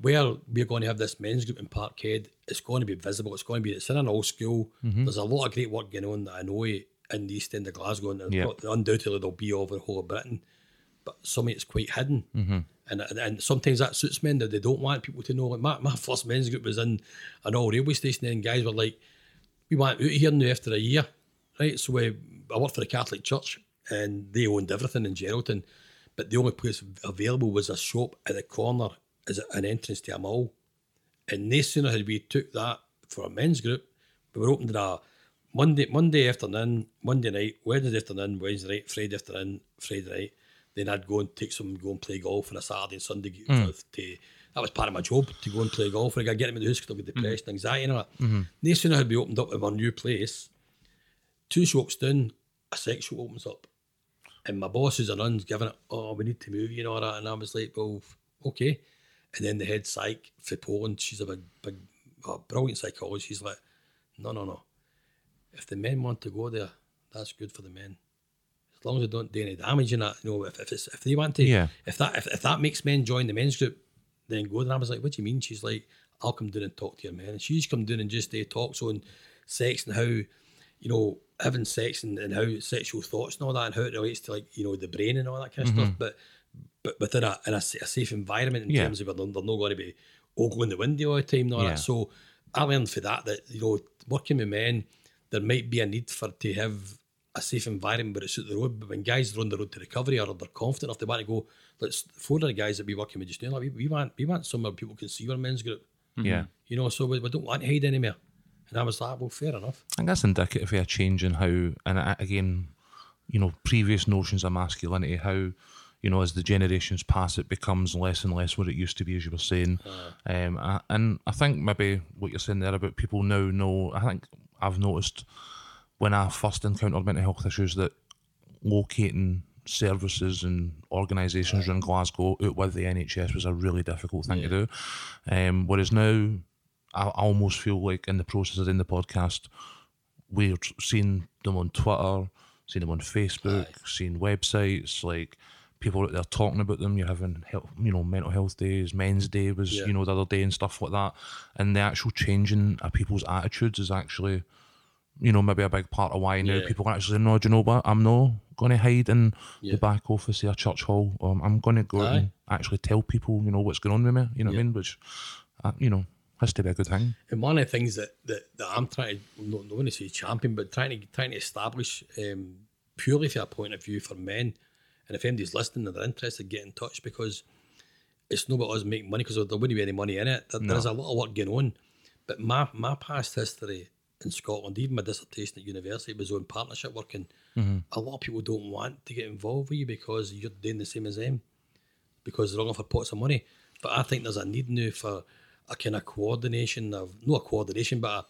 where we're going to have this men's group in Parkhead, it's going to be visible. It's going to be it's in an old school. Mm-hmm. There's a lot of great work going on that I know in the East End of Glasgow, and Yeah. undoubtedly there'll be over the whole of Britain. But some of it's quite hidden, Mm-hmm. and, and and sometimes that suits men that they don't want people to know. Like my, my first men's group was in an old railway station, and guys were like, "We want out here now after a year, right?" So we, I worked for the Catholic Church, and they owned everything in Geraldton, but the only place available was a shop at the corner as an entrance to a mall. And no sooner had we took that for a men's group, we were opened a Monday Monday afternoon, Monday night, Wednesday afternoon, Wednesday night, Friday afternoon, Friday night. Then I'd go and take some, go and play golf on a Saturday and Sunday. Hmm. for- To, that was part of my job to go and play golf. I got get him in the house because I've got hmm. depression, anxiety, and all that. Mm-hmm. No sooner had we opened up in our new place, two shops down, a sex shop opens up. And my bosses are uns giving it, oh, we need to move you and all that. And I was like, well, okay. And then the head psych for Poland, she's a big, big, brilliant psychologist. She's like, no, no, no. If the men want to go there, that's good for the men. As long as they don't do any damage in that, you know, if, if, it's, if they want to, Yeah. if that if, if that makes men join the men's group, then go there. I was like, what do you mean? She's like, I'll come down and talk to your men. And she's come down and just uh, talks on sex and how, you know, having sex and, and how sexual thoughts and all that and how it relates to like, you know, the brain and all that kind of stuff. But but within a, in a, a safe environment in Yeah. terms of they're, they're not going to be ogling the window all the time and all Yeah. that. So I learned for that that, you know, working with men, there might be a need for to have a safe environment, but it's at the road. But when guys are on the road to recovery or they're confident enough, they want to go. Let's four of the guys that we working with just now. Like we, we want we want somewhere people can see our men's group. Yeah. You know, so we, we don't want to hide anymore. And I was like, well, fair enough. I think that's indicative of a change in how, and uh, again, you know, previous notions of masculinity, how, you know, as the generations pass, it becomes less and less what it used to be, as you were saying. Um, I- and I think maybe what you're saying there about people now know, I think I've noticed when I first encountered mental health issues that locating services and organisations in Glasgow out with the NHS was a really difficult thing to do. Um, whereas now, I, I almost feel like in the process of doing the podcast, we're seeing them on Twitter, seeing them on Facebook, seeing websites, like people out there talking about them. You're having, health, you know, mental health days. Men's Day was, Yeah. you know, the other day and stuff like that. And the actual changing of people's attitudes is actually, you know, maybe a big part of why now Yeah. people are actually, no, do you know what? I'm not going to hide in Yeah. the back office of a church hall. Um, I'm going to go out Aye. and actually tell people, you know, what's going on with me. You know what I mean? Which, uh, you know, has to be a good thing. And one of the things that, that, that I'm trying to, not, not want to say champion, but trying to trying to establish um, purely from a point of view for men. And if anybody's listening and they're interested, get in touch because it's not about us making money because there wouldn't be any money in it. There, There's a lot of work going on. But my, my past history in Scotland, even my dissertation at university was on partnership working. Mm-hmm. A lot of people don't want to get involved with you because you're doing the same as them because they're looking for pots of money. But I think there's a need now for a kind of coordination of not a coordination, but a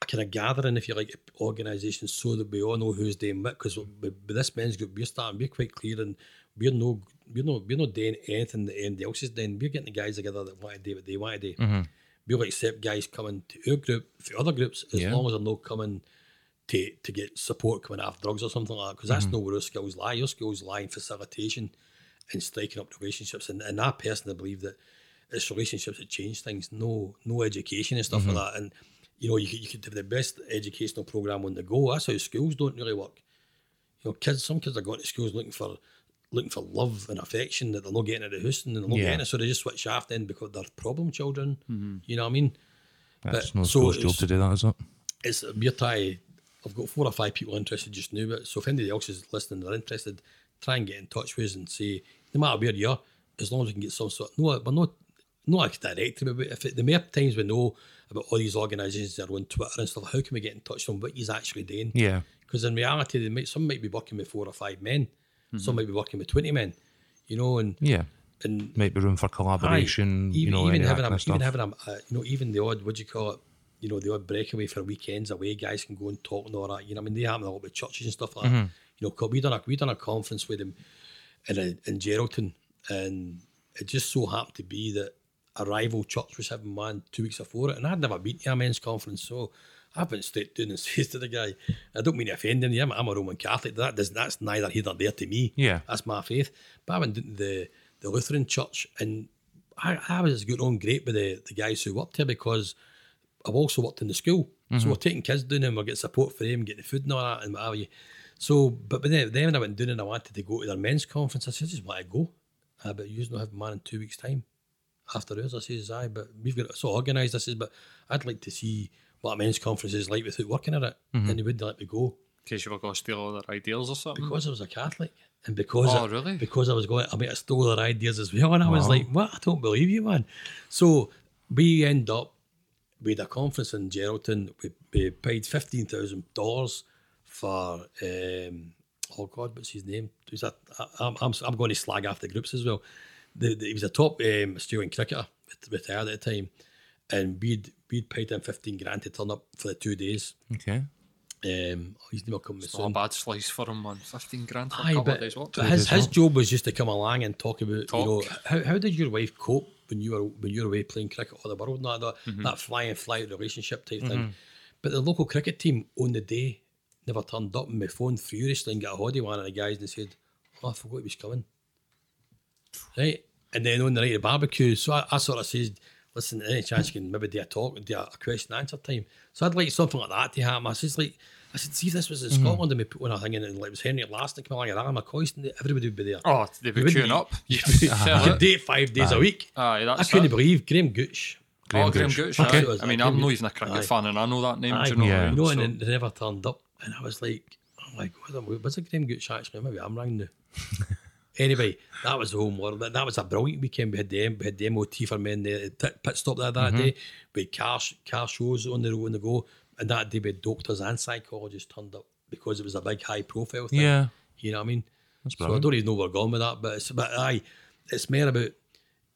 kind of gathering, if you like, organisations so that we all know who's doing what. Because with, this men's group, we're starting, we're quite clear, and we're no, we're no, we're not doing anything that anybody else is doing. We're getting the guys together that want to do what they want to do. Mm-hmm. We'll accept guys coming to our group for other groups as Yeah. long as they're not coming to to get support coming after drugs or something like that. Because that's mm-hmm. not where our skills lie. Your skills lie in facilitation and striking up relationships. And, and I personally believe that it's relationships that change things, no no education and stuff like mm-hmm. that. And you know, you could, you could have the best educational program on the go. That's how schools don't really work. You know, kids, some kids are going to schools looking for looking for love and affection that they're not getting at the house and they're not Yeah. getting it, so they just switch off then because they're problem children. Mm-hmm. You know what I mean? That's But- no so job to do that, is it? it's we're trying. I've got four or five people interested just now, but so if anybody else is listening, they're interested, try and get in touch with us and say, no matter where you are, as long as we can get some sort. No, we're not not like directory, but if it, the more times we know about all these organisations that are on Twitter and stuff, how can we get in touch with them? What he's actually doing? Yeah. Because in reality, they might, some might be working with four or five men, some might be working with twenty men, you know, and Yeah. and Might be room for collaboration, Aye, you know, even having a, stuff. even having a, uh, you know, even the odd, what do you call it? You know, the odd breakaway for weekends away, guys can go and talk and all that. You know, I mean, they happen a lot with churches and stuff like Mm-hmm. that. You know, 'cause we done a we done a conference with them in a, in Geraldton, and it just so happened to be that a rival church was having one two weeks before it, and I'd never been to a men's conference, so I went straight down and [laughs] says to the guy, I don't mean to offend him, I'm, I'm a Roman Catholic. That does that's neither here nor there to me. Yeah. That's my faith. But I went down to the, the Lutheran church and I, I was getting on great with the, the guys who worked here because I've also worked in the school. So we're taking kids down and we're getting support for them, getting the food and all that and what have you. So, but, but then, then when I went down and I wanted to go to their men's conference, I said, I just want to go. Uh, but you don't have man in two weeks' time. After ours, I says, aye, but we've got it so organised. I says, but I'd like to see what a men's conference is like without working at it. And they wouldn't let me go In case you were going to steal all their ideals or something. because I was a Catholic and because Oh, I, really? because I was going, I mean, I stole their ideas as well, and I was like, "What? I don't believe you, man." So we end up with a conference in Geraldton. We, we paid fifteen thousand dollars for um, oh god, what's his name? He's a, I, I'm, I'm I'm going to slag off the groups as well. The, the, he was a top um, Australian cricketer, retired at the time, and we'd we'd paid him fifteen grand to turn up for the two days. Okay. Um, oh, his name will come Not a bad slice for him, man. 15 grand for a couple but, of days work. but his, his work. job was just to come along and talk about you know Talk. how, how did your wife cope when you were when you were away playing cricket all the world and that that, Mm-hmm. that fly and fly relationship type thing. But the local cricket team on the day never turned up and my phone furiously and got a hold of one of the guys and said, Oh, I forgot he was coming. Right. And then on the night of the barbecue, so I, I sort of said, Listen, any chance you can maybe do a talk and do a, a question and answer time. So I'd like something like that to happen. I said like I said, see if this was in mm-hmm. Scotland and we put one a thing in and like it was Henrik Larsson coming along and Alan McCoy, and everybody would be there. Oh, they be [laughs] You wouldn't queuing up. You You sell could it. do it five days a week. Aye, that's I that's couldn't it. believe Graham Gooch. Oh, Graham Gooch. Gooch. Okay. aye. I mean, I'm not even a cricket Aye. fan, and I know that name. Aye, do you know? Yeah. you know, So- and they never turned up. And I was like, oh my God, was it Graham Gooch actually? Maybe I'm wrong now. [laughs] anyway, that was the home world. That, that was a brilliant weekend. We had the, we had the MOT for men there, pit, pit stop there that mm-hmm. day. We had car, car shows on the road on the go. And that day we had doctors and psychologists turned up because it was a big high profile thing. Yeah. You know what I mean? That's So I don't even know where we're going with that, but it's but aye, it's more about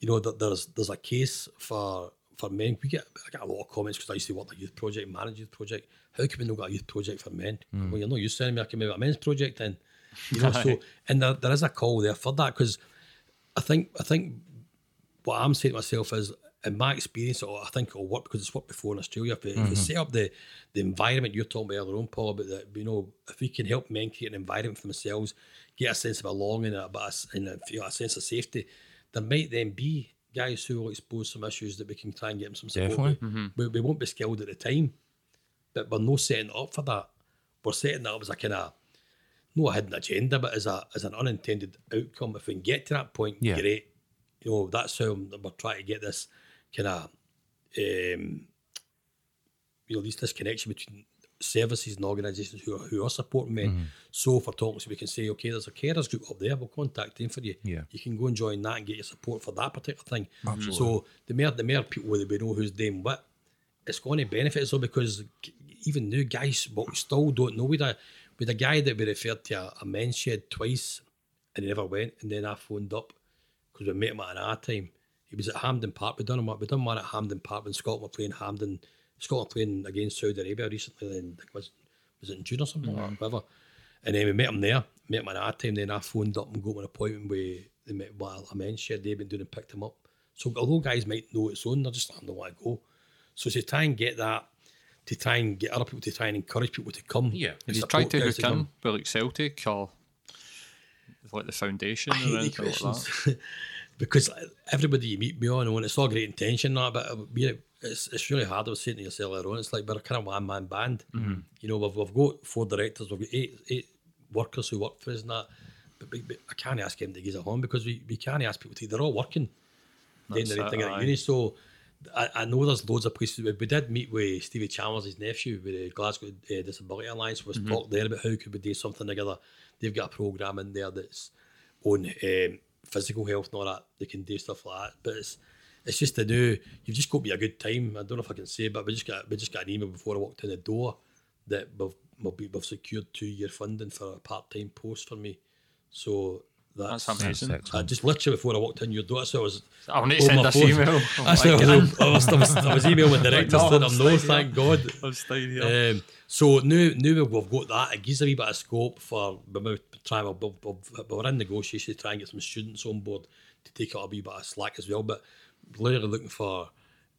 you know that there's there's a case for for men. We get I get a lot of comments because I used to work a youth project, manage youth project. How can we not got a youth project for men? Mm. Well, you're not used to me. I can make a men's project then. [laughs] You know, so and there, there is a call there for that because I think I think what I'm saying to myself is, in my experience, or I think it'll work because it's worked before in Australia. If we, if we mm-hmm. set up the, the environment you're talking about earlier on, Paul, about that, you know, if we can help men create an environment for themselves, get a sense of belonging and a, and a, feel a sense of safety, there might then be guys who will expose some issues that we can try and get them some support. Definitely. with. Mm-hmm. We, we won't be skilled at the time, but we're not setting it up for that. We're setting that up as a kind of not a hidden agenda, but as a as an unintended outcome. If we can get to that point, Yeah. great. You know, that's how we're trying to get this kind of, um, you know, this, this connection between services and organisations who are, who are supporting men. Mm-hmm. So for talks, we can say, okay, there's a carers group up there. We'll contact them for you. Yeah. You can go and join that and get your support for that particular thing. Absolutely. So the more the more people that we know who's doing what it's going to benefit us though because even new guys but we still don't know. A with a guy that we referred to a, a men's shed twice and he never went, and then I phoned up because we met him at an hour time. He was at Hampden Park. We done. We done one at Hampden Park when Scotland were playing Hampden. Scotland were playing against Saudi Arabia recently. Then I think it was was it in June or something or mm. whatever. And then we met him there. Met him at an hour time. Then I phoned up and got an appointment with they met well, a men's shed they've been doing and picked him up. So although guys might know it's on, they're just I don't want to go. So to try and get that, to try and get other people to try and encourage people to come. Yeah. Have you tried to hook in with like Celtic or like the foundation I hate the like [laughs] because everybody you meet me on, and it's all great intention, that, but it's it's really hard. I was saying to yourself earlier on, it's like we're a kind of one man band. Mm-hmm. You know, we've, we've got four directors, we've got eight eight workers who work for us and that. But, but, but I can't ask them to give a home because we, we can't ask people to. They're all working. Doing That's their it, thing at uni. So I, I know there's loads of places. We, we did meet with Stevie Chalmers, his nephew, with the Glasgow uh, Disability Alliance. We was Mm-hmm. talked there about how could we do something together. They've got a programme in there that's on um, physical health and all that. They can do stuff like that. But it's it's just to do. You've just got to be a good time. I don't know if I can say, but we just got we just got an email before I walked in the door that we've we'll be, we've secured two year funding for a part time post for me. So that's, That's amazing. That's. I just literally before I walked in your door, so I was. I'll need to send my this phone. email. That's [laughs] what I was, I was, I was, I was emailing the directors, No, I'm them know. staying Thank God. I'm staying here. Um, so now, now we've got that. It gives a wee bit of scope for we might try. We're, we're, we're in negotiations to try and get some students on board to take out a wee bit of slack as well. But literally looking for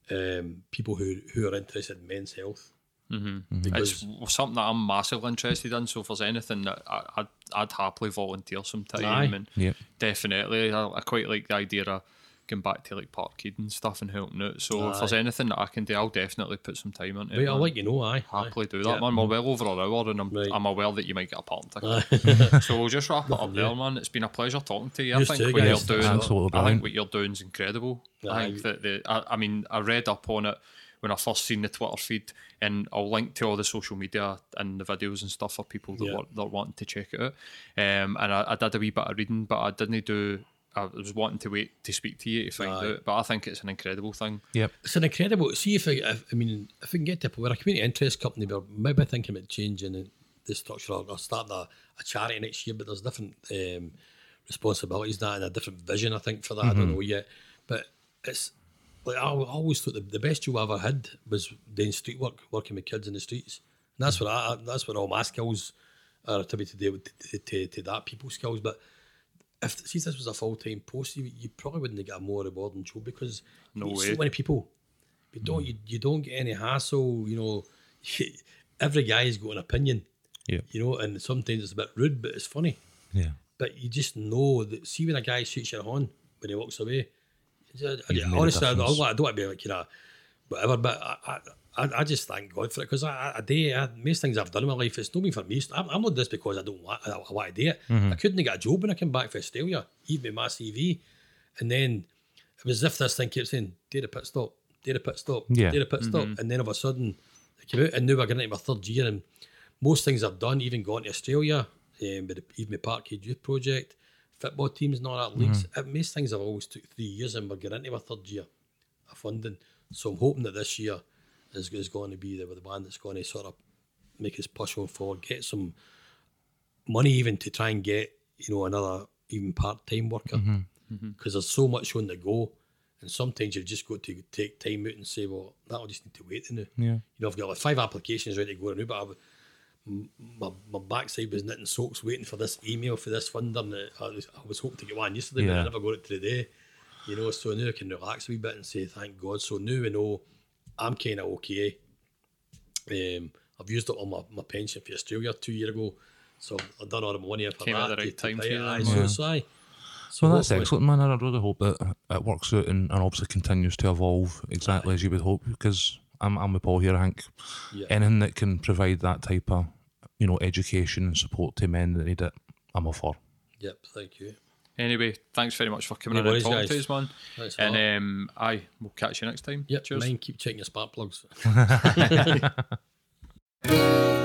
um, people who who are interested in men's health. Mm-hmm. Because it's something that I'm massively interested in. So if there's anything that I, I'd, I'd happily volunteer some time, Aye. and Yep. definitely, I, I quite like the idea of going back to like Parkhead and stuff and helping out. So if there's anything that I can do, I'll definitely put some time into right, it. I'll let you know. Aye, happily aye. do that, man. We're well over an hour, and I'm, Right. I'm aware that you might get a parking ticket. [laughs] so we'll just wrap it up [laughs] there, man. It's been a pleasure talking to you. I think too, what you're guys. doing, Absolutely I think what you're doing is incredible. I think that the, I, I mean, I read up on it when I first seen the Twitter feed, and I'll link to all the social media and the videos and stuff for people that Yeah. want that are wanting to check it out. Um, and I, I did a wee bit of reading, but I didn't do. I was wanting to wait to speak to you to find Aye. out, but I think it's an incredible thing. Yep. It's an incredible. See if I, if, I mean, if we can get to a point where a community interest company, we're maybe thinking about changing the, the structure or, or starting a, a charity next year. But there's different um, responsibilities that and a different vision. I think for that. I don't know yet, but it's like I, always thought the, the best job I ever had was doing street work, working with kids in the streets. And that's mm. what I, that's what all my skills are attributed to, to, to, to that people skills. But if see if this was a full time post, you, you probably wouldn't get a more rewarding job because No you meet way. so many people. You don't mm. you, you don't get any hassle. You know, [laughs] every guy's got an opinion. Yeah. You know, and sometimes it's a bit rude, but it's funny. Yeah. But you just know that. See when a guy shoots your horn when he walks away. I, I- You've made a honestly, I don't, I difference. don't want to be like you know, whatever. But I, I, I, I just thank God for it because I, I, I do. I, most things I've done in my life, it's not been for me. I'm, I'm not this because I don't want. I, I want to do it. Mm-hmm. I couldn't get a job when I came back for Australia, even with my CV, and then it was as if this thing kept saying, "Do the pit stop, do the pit stop, Yeah. do the pit stop," and then all of a sudden it came out, and now we're getting into my third year, and most things I've done, even gone to Australia, um, with the, even my Parkhead Youth Project, football teams and all that leagues. Uh, most things have always took three years, and we're getting into my third year of funding. So I'm hoping that this year is, is going to be the, the one that's going to sort of make us push on forward, get some money even to try and get you know another even part time worker because there's so much on the go. And sometimes you've just got to take time out and say, well, that'll just need to wait now. Yeah. You know, I've got like five applications ready to go now, but I've, m- my, my backside was knitting socks waiting for this email for this funder. And I was, I was hoping to get one yesterday, but I never got it today. You know, so now I can relax a wee bit and say, thank God. So now I know I'm kind of okay. Um, I've used it on my, my pension for Australia two years ago. So I've done all the money for Came at the right to- to time pay for it. you Aye, then, so yeah. aye. So Well, that's excellent, man. I really hope that it works out and, and obviously continues to evolve exactly as you would hope. Because I'm, I'm with Paul here. I think Yeah. anything that can provide that type of, you know, education and support to men that need it, I'm all for. Yep, thank you. Anyway, thanks very much for coming No in and worries, talking guys. to us, man. Thanks And lot. um, aye, we'll catch you next time. Yep, Cheers. mind keep checking your spark plugs. [laughs] [laughs]